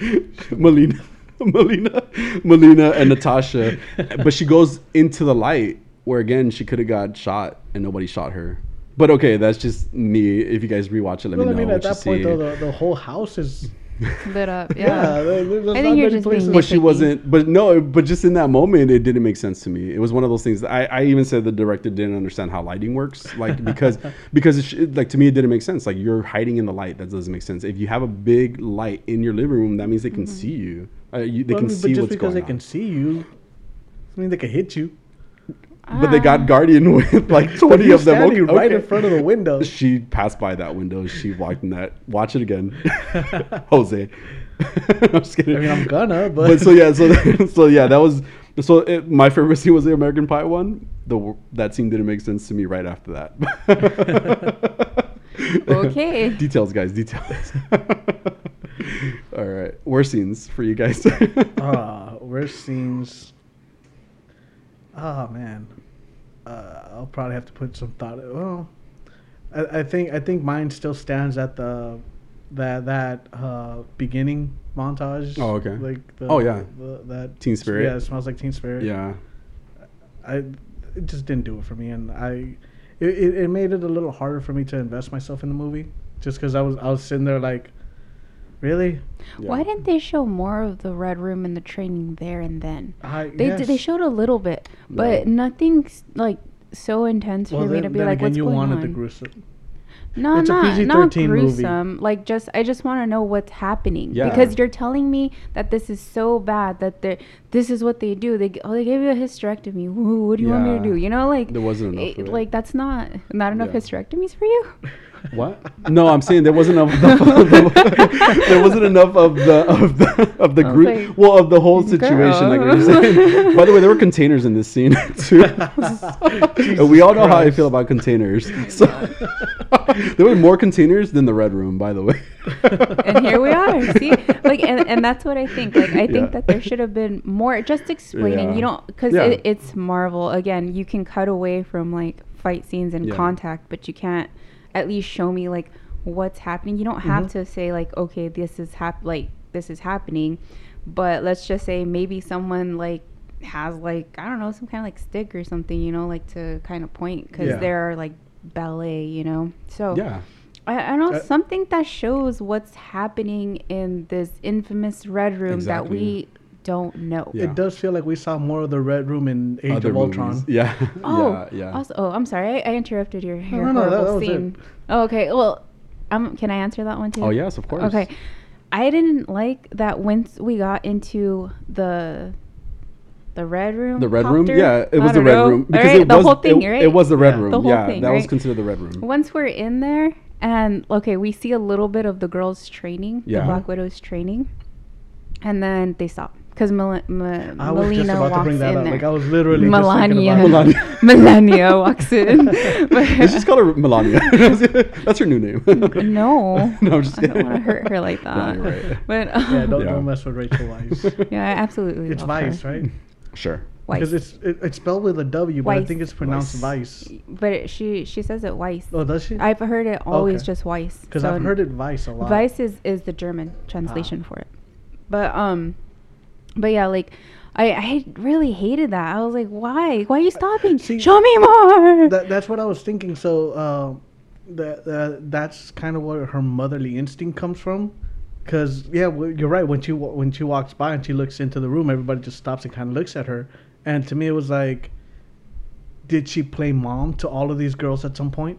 Melina. Melina, Melina, and Natasha. But she goes into the light where again she could have got shot and nobody shot her. But okay, that's just me. If you guys rewatch it, let Well, me I know mean, what at that point, see. though, the, the whole house is. lit up. Yeah, Yeah. there- there's I think you're many just being but she wasn't. But no, but just in that moment, it didn't make sense to me. It was one of those things. That I, I even said the director didn't understand how lighting works, like because because it sh- like to me it didn't make sense. Like you're hiding in the light, that doesn't make sense. If you have a big light in your living room, that means they can Mm-hmm. see you. Uh, you they Well, I can mean, see but just because they on. can see you, I mean, they can hit you. But they got guardian with like twenty of them. standing Okay. right in front of the window. She passed by that window. She walked in that. Watch it again, Jose. I'm just kidding. I mean, I'm gonna, but, but so yeah, so so yeah, that was so. It, my favorite scene was the American Pie one. The that scene didn't make sense to me right after that. Okay. details, guys. Details. All right, worst scenes for you guys. uh, worst scenes. Oh man, uh, I'll probably have to put some thought. Well, I, I think I think mine still stands at the that that uh, beginning montage. Oh, okay. Like the, Oh, yeah. the, that Teen Spirit. Yeah, it smells like Teen Spirit. yeah, I it just didn't do it for me, and I it, it, it made it a little harder for me to invest myself in the movie, just because I was I was sitting there like, really, Why didn't they show more of the red room and the training there and then? I They did, they showed a little bit, but No. nothing like so intense Well, for me to be then like, again, what's you going wanted on? the gruesome. No, It's a not not PG-13 movie. gruesome. Like just I just want to know what's happening Yeah. because you're telling me that this is so bad that they this is what they do. They oh they gave you a hysterectomy. Ooh, what do you want me to do? You know, like There wasn't enough it. like that's not not enough Yeah. hysterectomies for you. What? No, I'm saying there wasn't enough. there wasn't enough of the of the of the group. like, well, of the whole situation. Like what you're saying. By the way, there were containers in this scene too. and we all know how I feel about containers. So there were more containers than the red room. By the way. and here we are. See, like, and, and that's what I think. Like, I think Yeah. that there should have been more just explaining. Yeah. You don't because Yeah. it, it's Marvel. Again, you can cut away from like fight scenes and contact, but you can't at least show me like what's happening. You don't have Mhm. to say like, okay, this is hap- like this is happening, but let's just say maybe someone like has like I don't know some kind of like stick or something, you know, like to kind of point because Yeah. they're like ballet, you know. So Yeah. I, I don't know Uh, something that shows what's happening in this infamous red room Exactly. that we don't know. Yeah. It does feel like we saw more of the Red Room in Age Other of Ultron. movies. Yeah. Oh, yeah. Yeah. Also, oh, I'm sorry, I, I interrupted your, your no, no, that- horrible that was scene. Oh, okay. Well, um, can I answer that one too? Oh yes, of course. Okay. I didn't like that once we got into the the red room. The red room, yeah, it I was the red know. room because Alright, it the was whole thing, it, right? it was the red Yeah. room. The whole yeah, thing, that was considered the red room. Once we're in there, and okay, we see a little bit of the girls' training, Yeah. the Black Widow's training, and then they stop because Mel- Ma- I was Melina just about to walks bring that in up. there. Like I was literally Melania. just thinking about it. Melania. Melania walks in. Let's just call her Melania. That's her new name. no, no, I'm just I don't want to hurt her like that. No, you're right. But Yeah, um, don't, Yeah. don't mess with Rachel Weisz. yeah, I absolutely. it's love Vice, her. right? Sure. Because it's it, it's spelled with a W, but I think it's pronounced Weiss. Vice. But it, she she says it Weiss. Oh, does she? I've heard it always Okay. just Weiss. Because So I've heard it Vice a lot. Vice is, is the German translation Ah. for it. But um but yeah, like I, I really hated that. I was like, why? Why are you stopping? See, Show me more. That, that's what I was thinking. So uh, that that that's kind of where her motherly instinct comes from. Because yeah, you're right. When she when she walks by and she looks into the room, everybody just stops and kind of looks at her. And to me, it was like, did she play mom to all of these girls at some point?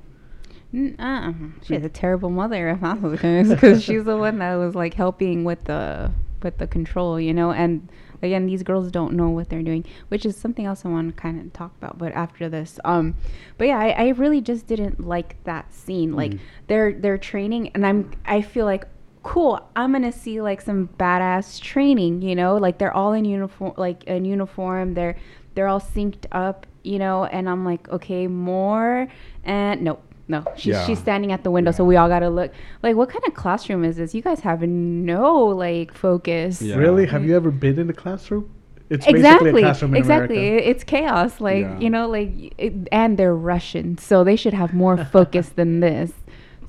Uh, she's a terrible mother if that's the because she's the one that was like helping with the with the control, you know. And again, these girls don't know what they're doing, which is something else I want to kind of talk about. But after this, um, but yeah, I, I really just didn't like that scene. Like Mhm. they're they're training, and I'm I feel like cool. I'm gonna see like some badass training, you know, like they're all in uniform, like in uniform. They're they're all synced up, you know, and I'm like, okay, more, and nope. No, she's, Yeah. she's standing at the window, so we all gotta look. Like, what kind of classroom is this? You guys have no like focus. Yeah. Really? Have you ever been in a classroom? It's exactly basically a classroom in exactly America. It- it's chaos like Yeah. you know like it, and they're russian so they should have more focus than this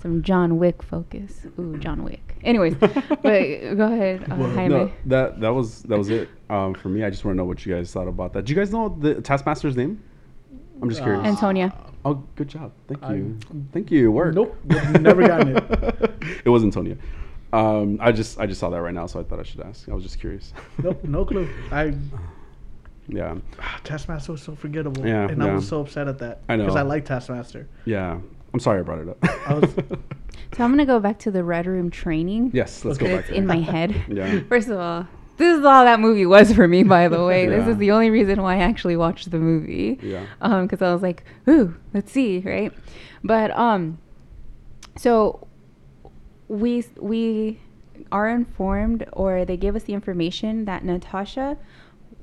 some John Wick focus. Ooh, John Wick. Anyways, but go ahead, uh, Well, Jaime. No, that that was that was it um, for me. I just want to know what you guys thought about that. Do you guys know the Taskmaster's name? I'm just curious. Uh, Antonia. oh, good job. Thank I- you. Thank you. Work. Nope, never gotten it. it was Antonia. Um, I just I just saw that right now, so I thought I should ask. I was just curious. Nope, no clue. I yeah, Taskmaster was so forgettable, Yeah, and I was so upset at that. I know. because I like Taskmaster. yeah. I'm sorry I brought it up. I was- So I'm gonna go back to the Red Room training. yes, let's Okay. go It's back. in my head. Yeah. First of all, this is all that movie was for me, by the way. This is the only reason why I actually watched the movie. Yeah. Um, because I was like, ooh, let's see, right? But um, so we we are informed, or they give us the information that Natasha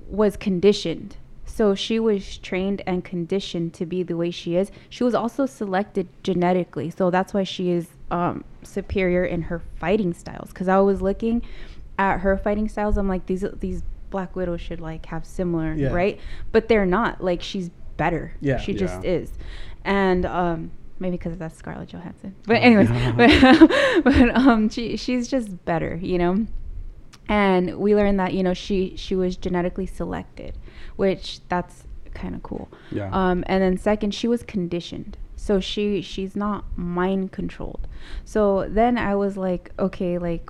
was conditioned. So she was trained and conditioned to be the way she is. She was also selected genetically, so that's why she is um, superior in her fighting styles. Because I was looking at her fighting styles, I'm like, these these Black Widows should like have similar, Yeah. right? But they're not. Like she's better. Yeah. she just is, and um, maybe because that's Scarlett Johansson. But anyways, but, but um, she she's just better, you know and we learned that you know she she was genetically selected which that's kind of cool Yeah. um and then second she was conditioned so she she's not mind controlled so then i was like okay like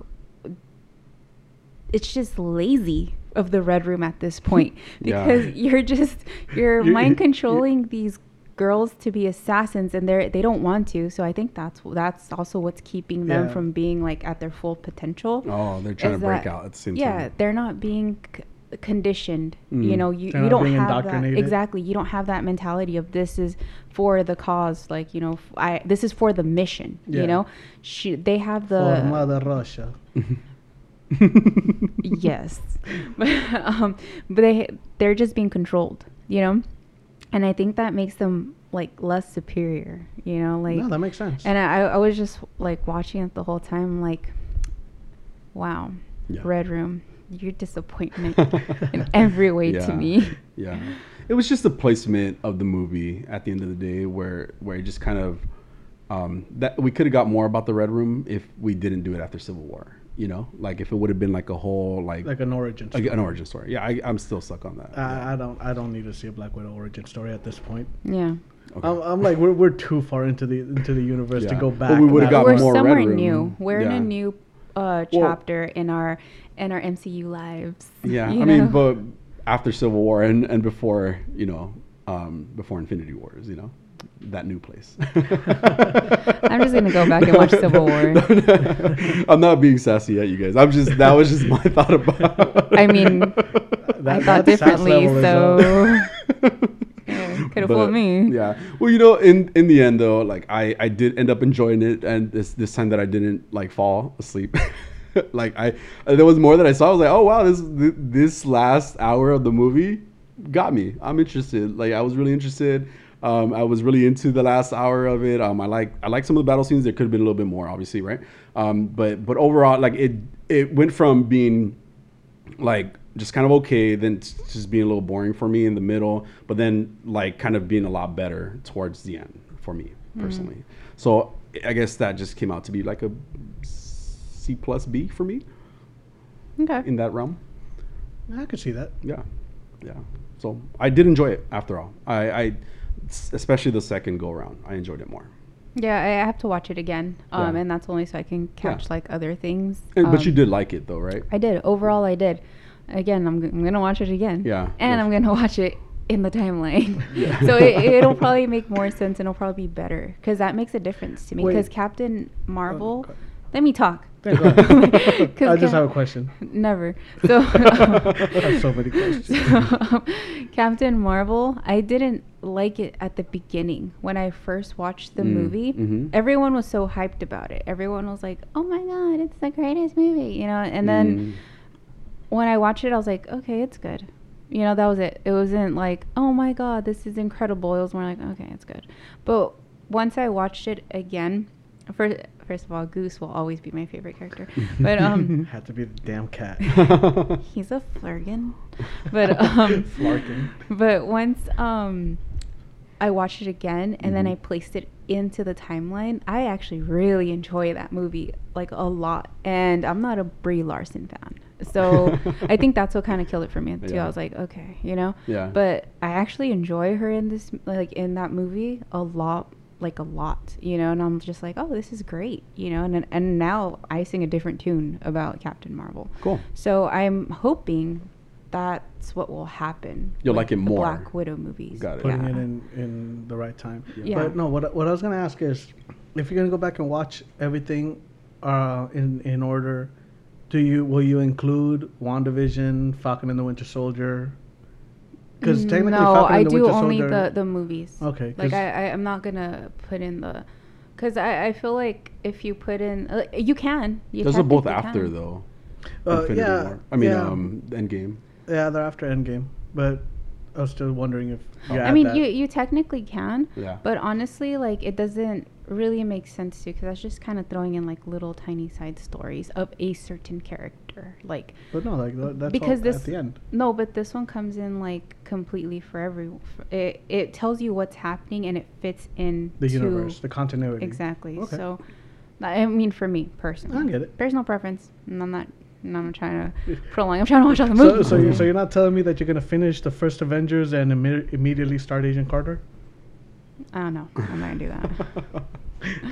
it's just lazy of the red room at this point Yeah. because you're just you're You're- mind you're- controlling these girls to be assassins and they're they don't want to so i think that's that's also what's keeping them Yeah. from being like at their full potential Oh, they're trying to break that- out at the same yeah time. they're not being c- conditioned you Mm. know you, you don't have that exactly you don't have that mentality of this is for the cause like you know f- i this is for the mission Yeah. you know she they have for the Mother Russia. yes but, um, but they they're just being controlled you know and i think that makes them like less superior you know like no, that makes sense. and I, I was just like watching it the whole time like wow Yeah. red room you're disappointment in every way to me Yeah, it was just the placement of the movie at the end of the day, where where it just kind of um, that we could have got more about the Red Room if we didn't do it after Civil War. You know, like if it would have been like a whole like, like an origin. like Story. an origin story. Yeah, I, I'm still stuck on that. I, I don't. I don't need to see a Black Widow origin story at this point. yeah Okay. I'm, I'm like we're, we're too far into the into the universe to Yeah. go But back. we would've that got we're far. more Red somewhere Room. new we're in a new uh, chapter in our in our mcu lives yeah, you I mean, but after Civil War and and before you know, um, before Infinity Wars, you know, that new place. I'm just gonna go back and watch Civil War. I'm not being sassy at you guys. I'm just that was just my thought about. I mean, That- I thought differently, so up. could have fooled me. Yeah. Well, you know, in in the end though, like I I did end up enjoying it, and this this time that I didn't like fall asleep. like I there was more that I saw. I was like, oh wow, this this last hour of the movie got me. I'm interested. Like I was really interested. Um, I was really into the last hour of it. Um, I like I like some of the battle scenes. There could have been a little bit more, obviously, right? Um, but but overall, like it it went from being like just kind of okay, then just being a little boring for me in the middle, but then like kind of being a lot better towards the end for me personally. So I guess that just came out to be like a C plus B for me Okay. in that realm. I could see that. Yeah, yeah. So I did enjoy it after all. I, I s- especially the second go around, I enjoyed it more. Yeah, I have to watch it again, um, Yeah. and that's only so I can catch like other things. And, but you Um, did like it though, right? I did. Overall, I did. Again, I'm, g- I'm gonna watch it again. Yeah, And yes. I'm gonna watch it in the timeline. Yeah. so it, it'll probably make more sense and it'll probably be better because that makes a difference to me. Because Captain Marvel, okay. Let me talk. Yeah, go ahead. 'Cause I just Cap- have a question. Never. So, I have so many questions. so, Captain Marvel, I didn't like it at the beginning when I first watched the Mm, movie. mhm. Everyone was so hyped about it. Everyone was like, "Oh my god, it's the greatest movie!" You know. And then Mm. when I watched it, I was like, "Okay, it's good." You know, that was it. It wasn't like, "Oh my god, this is incredible." It was more like, "Okay, it's good." But once I watched it again, first first of all, Goose will always be my favorite character. But um had to be the damn cat. he's a flurgan. But um Flerken. but once um I watched it again and then Mhm. I placed it into the timeline, I actually really enjoy that movie like a lot. And I'm not a Brie Larson fan. So I think that's what kind of killed it for me too. Yeah. I was like, okay, you know? Yeah. But I actually enjoy her in this like in that movie a lot like a lot, you know, and I'm just like, oh, this is great, you know, and and now I sing a different tune about Captain Marvel. Cool. So I'm hoping that's what will happen. You'll like it more. Black Widow movies. Got it. putting Yeah. it in in the right time. Yeah. But no, what what I was gonna ask is, if you're gonna go back and watch everything, uh, in in order, do you will you include WandaVision, Falcon and the Winter Soldier? Because technically, Mm, no, Falcon I and the do Winter only Soldier. the the movies. Okay, like I, I I'm not gonna put in the, because I I feel like if you put in uh, you can. You Those are both after can. though. Uh, Infinity yeah, War. I mean, yeah. um, Endgame. yeah, they're after Endgame, but I was still wondering if you I mean, that. you you technically can, Yeah. but honestly, like it doesn't really makes sense to because that's just kind of throwing in like little tiny side stories of a certain character. Like But no, like tha- that's because all this at the end. no, but this one comes in like completely for every. It it tells you what's happening and it fits in The universe, the continuity. Exactly. Okay. So, I mean, for me personally, I get it. Personal preference. And I'm not. and I'm trying to prolong. I'm trying to watch all the So, movies. so, you're, so you're not telling me that you're gonna finish the first Avengers and imme- immediately start Agent Carter? I don't know. I'm not gonna do that.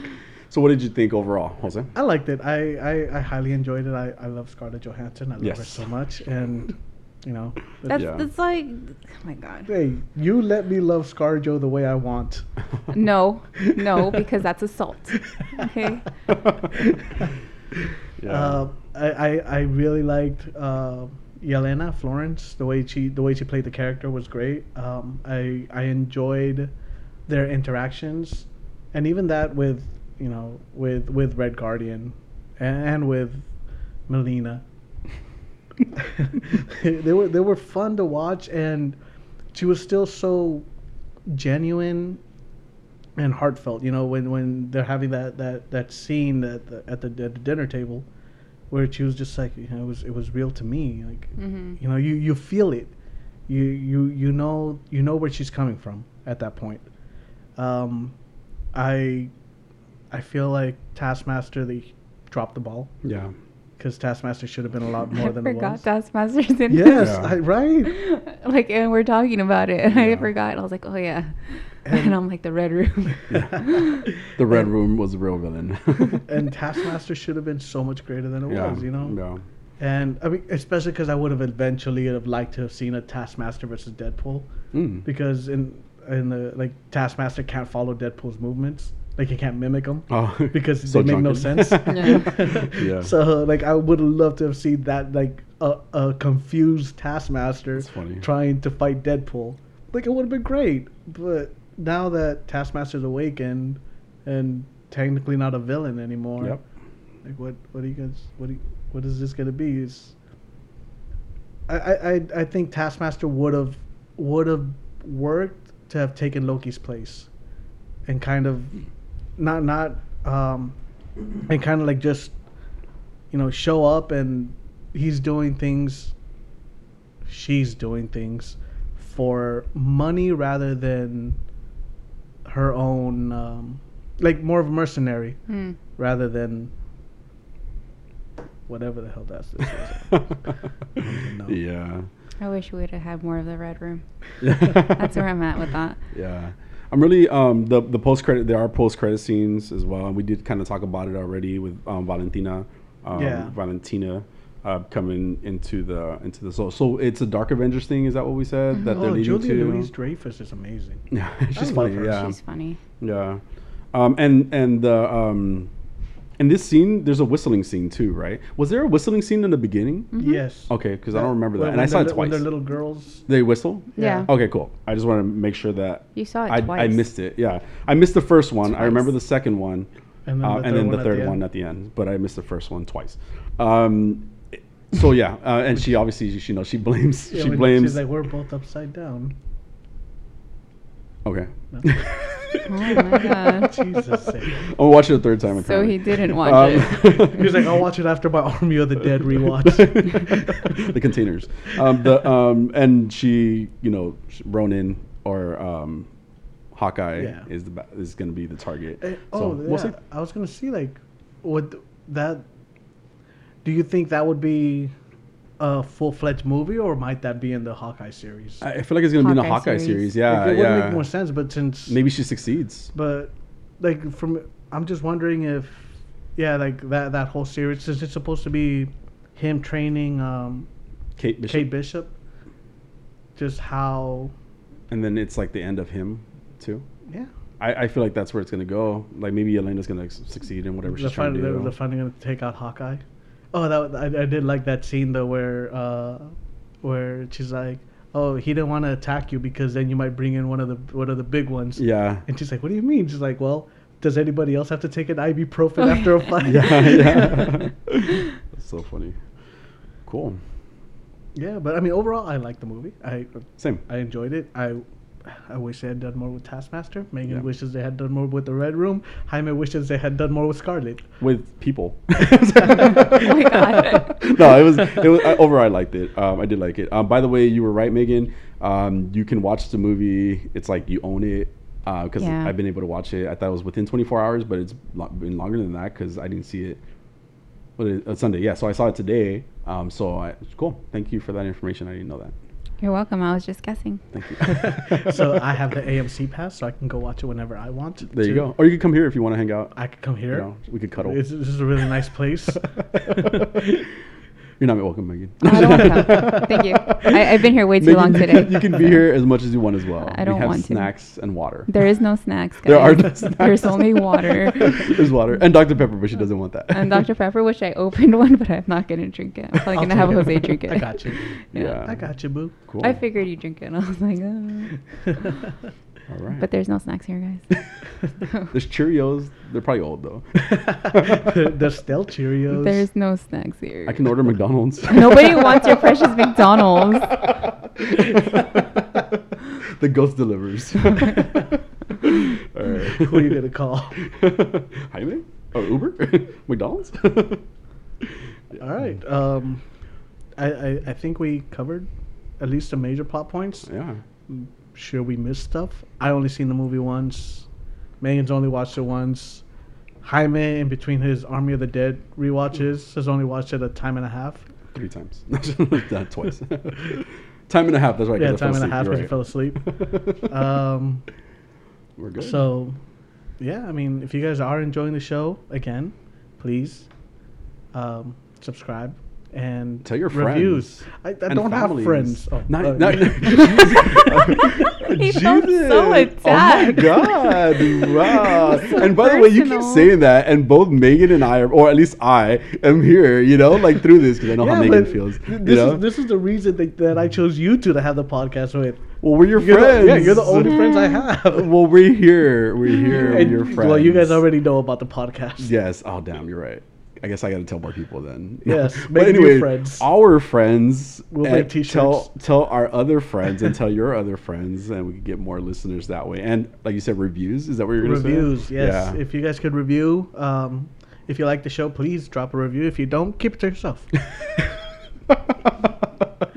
so, what did you think overall, Jose? I liked it. I, I, I highly enjoyed it. I, I love Scarlett Johansson. I love her so much, and you know, That's Yeah. that's like, oh my god. hey, you let me love ScarJo the way I want. No, no, because that's assault. Okay. Yeah. Uh, I, I, I really liked uh, Yelena Florence. The way she the way she played the character was great. Um, I I enjoyed their interactions, and even that with you know with with Red Guardian, and with Melina. they were they were fun to watch, and she was still so genuine and heartfelt. You know, when when they're having that that that scene at the at the, at the dinner table, where she was just like, you know, it was it was real to me. Like, hmm you know, you you feel it. You you you know you know where she's coming from at that point. Um, I I feel like Taskmaster they dropped the ball yeah. because Taskmaster should have been a lot more I than it forgot was. Taskmaster's in here. Yes, Yeah. I, right. like, and we're talking about it, and I Yeah. forgot. I was like, oh yeah, And- and, I'm like the red room. The Red Room was a real villain. and Taskmaster should have been so much greater than it yeah. was, you know. Yeah. And I mean, especially because I would have eventually have liked to have seen a Taskmaster versus Deadpool, Mm. because in in the like Taskmaster can't follow Deadpool's movements, like he can't mimic them Oh, because so they make no sense. Yeah. Yeah. So like I would love to have seen that like a, a confused Taskmaster trying to fight Deadpool. Like it would have been great, but now that Taskmaster's awakened and technically not a villain anymore. Yep. Like what? What are you guys? What? Are you, what is this gonna be? Is I I I- I think Taskmaster would have would have worked to have taken Loki's place, and kind of not not um and kind of like just you know show up and he's doing things she's doing things for money rather than her own um like more of a mercenary Hmm. rather than whatever the hell that's this is. even know. yeah. I wish we would have had more of the red room. That's That's where I'm at with that. Yeah. I'm really um the the post credit there are post credit scenes as well. And we did kind of talk about it already with um, Valentina, um, Yeah. Valentina uh, coming into the into the so so it's a Dark Avengers thing. Is that what we said that they're oh, leading Julia to? Louise Dreyfus is amazing. Yeah, it's I just love funny. her. Yeah, She's funny. yeah. Um, and and the um, in this scene, there's a whistling scene too, right? Was there a whistling scene in the beginning? Mm-hmm. yes. Okay, because I don't remember that, When- and I saw it li- when twice. they're little girls. They whistle. Yeah. Okay, cool. I just want to make sure that You saw it I, twice. I missed it. Yeah, I missed the first one. I remember the second one, And then uh, the and third then one the at the one end. at the end. But I missed the first one twice. Um, so yeah, uh, and she obviously she knows she blames Yeah, she blames. She's like, we're both upside down. Okay. Oh my god. Jesus sake. I'll watch it a third time. So he didn't watch Um, it. He was like, I'll watch it after my Army of the Dead rewatch. the containers. Um, the um, and she, you know, Ronin or um, Hawkeye Yeah. is the ba- is going to be the target. Eh, So, oh, we'll yeah. I was gonna see like, would that? Do you think that would be a full fledged movie, or might that be in the Hawkeye series? I I feel like it's going to be in the Hawkeye Hawkeye series. series. Yeah, like, it would yeah. make more sense, but since Maybe she succeeds. but like from I'm just wondering if yeah, like that that whole series since it's supposed to be him training um Kate Bishop. Kate Bishop, just how And then it's like the end of him too. yeah I, I feel like that's where it's going to go. Like maybe Yelena's going to succeed in whatever they're she's trying to finally, do. they're, they're finally gonna take out Hawkeye. Oh, that I, I did like that scene though where uh where she's like, oh, he didn't want to attack you because then you might bring in one of the one of the big ones. yeah. And she's like, what do you mean? She's like, well, does anybody else have to take an ibuprofen after a fight? yeah, yeah. That's so funny. Cool. Yeah, but I mean, overall, I liked the movie. I Same. I enjoyed it. I I wish they had done more with Taskmaster. Megan Yeah. wishes they had done more with the Red Room. Jaime wishes they had done more with Scarlet. With people. Oh no, it was it was I, overall I liked it. Um, I did like it. Um, by the way, you were right, Megan. Um, you can watch the movie. It's like you own it because Yeah. I've been able to watch it. I thought it was within 24 hours, but it's lo- been longer than that because I didn't see it. What is, uh, Sunday? Yeah, so I saw it today. Um, so I, cool. Thank you for that information. I didn't know that. You're welcome. I was just guessing. Thank you. so I have the AMC pass, so I can go watch it whenever I want. there you go. Or you could come here if you want to hang out. I could come You here. know, we could cuddle. It's, this is a really nice place. You're not welcome, Megan. I don't want to come. Thank you. I, I've been here way too Megan, long today. You can be here as much as you want as well. I don't we have want to. snacks and water. There is no snacks. Guys. There are no snacks. There's only water. There's water and Dr Pepper, but she doesn't want that. and Dr. Pepper, which I opened one, but I'm not gonna drink it. I'm probably I'll gonna have take Jose drink it. I got you. Yeah. I got you, boo. Cool. I figured you drink it. And I was like, oh. All right. but there's no snacks here, guys. There's Cheerios. They're probably old though. there's still Cheerios. There's no snacks here. I can order McDonald's. Nobody wants your precious McDonald's. the ghost delivers. All right. Who are you gonna call? Jaime? Or Uber? McDonald's? All right. Um, I, I I think we covered at least the major plot points. Yeah. Sure, we missed stuff. I only seen the movie once. Megan's only watched it once. Jaime, in between his Army of the Dead rewatches, has only watched it a time and a half. Three times. Twice. time and a half. That's right. Yeah, time and a half because you fell asleep. Um, We're good. so, yeah, I mean, if you guys are enjoying the show, again, please um, subscribe and Tell your reviews. friends I, I don't families. have friends. Oh, Not, uh, not, He felt so Judith. Oh my god! Wow. So and by the way, you keep saying that, and both Megan and I, are, or at least I, am here. You know, like through this because I know how Megan feels. th- You This know, is this is the reason that, that I chose you two to have the podcast with. well, we're your You're the- friends. yeah, you're the only friends I have. Well, we're here. We're here. We're your friends. Well, you guys already know about the podcast. Yes. Oh, damn. You're right. I guess I got to tell more people then. Yes, but make new anyway, friends. our friends. We'll uh, make t-shirts. Tell tell our other friends and tell your other friends, and we can get more listeners that way. And like you said, reviews. Is that what you're gonna say? Reviews, yes. Yeah. If you guys could review, um, if you like the show, please drop a review. If you don't, keep it to yourself.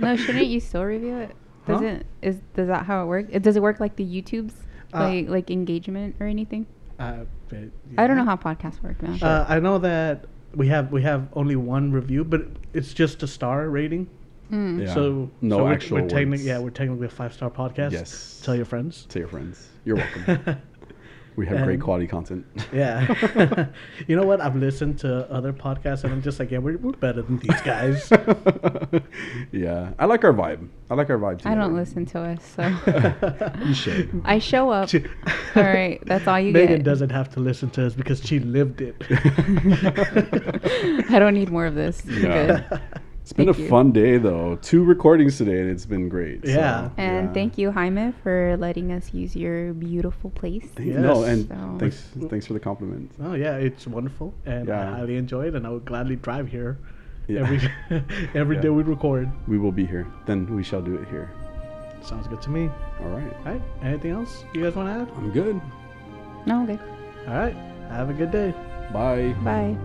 No, shouldn't you still review it? Huh? Does it is does that how it works? It, does it work like the YouTubes, Uh, like like engagement or anything? Uh, but, I don't know how podcasts work, man. Uh, I know that we have we have only one review, but it's just a star rating. Mm. Yeah. So No so we're, actual we're technic- words. yeah, we're technically a five star podcast. Yes. Tell your friends. Tell your friends. You're welcome. we have great quality content. Yeah. you know what? I've listened to other podcasts and I'm just like, yeah, we're, we're better than these guys. yeah, I like our vibe. I like our vibe. I don't together. listen to us, so You should. I show up. all right, that's all you Megan get. doesn't have to listen to us because she lived it. I don't need more of this. You're Yeah. Good. It's been Thank a you. fun day though. Two recordings today, and it's been great. so, Yeah. And yeah. thank you, Jaime, for letting us use your beautiful place. Thank- No, and So- thanks, thanks for the compliment. Oh yeah, it's wonderful, and I highly enjoy it, and I would gladly drive here Yeah. every every Yeah. day we record. We will be here. Then we shall do it here. Sounds good to me. All right. All right, anything else you guys want to add? I'm good. No, okay. All right, have a good day. Bye. Bye.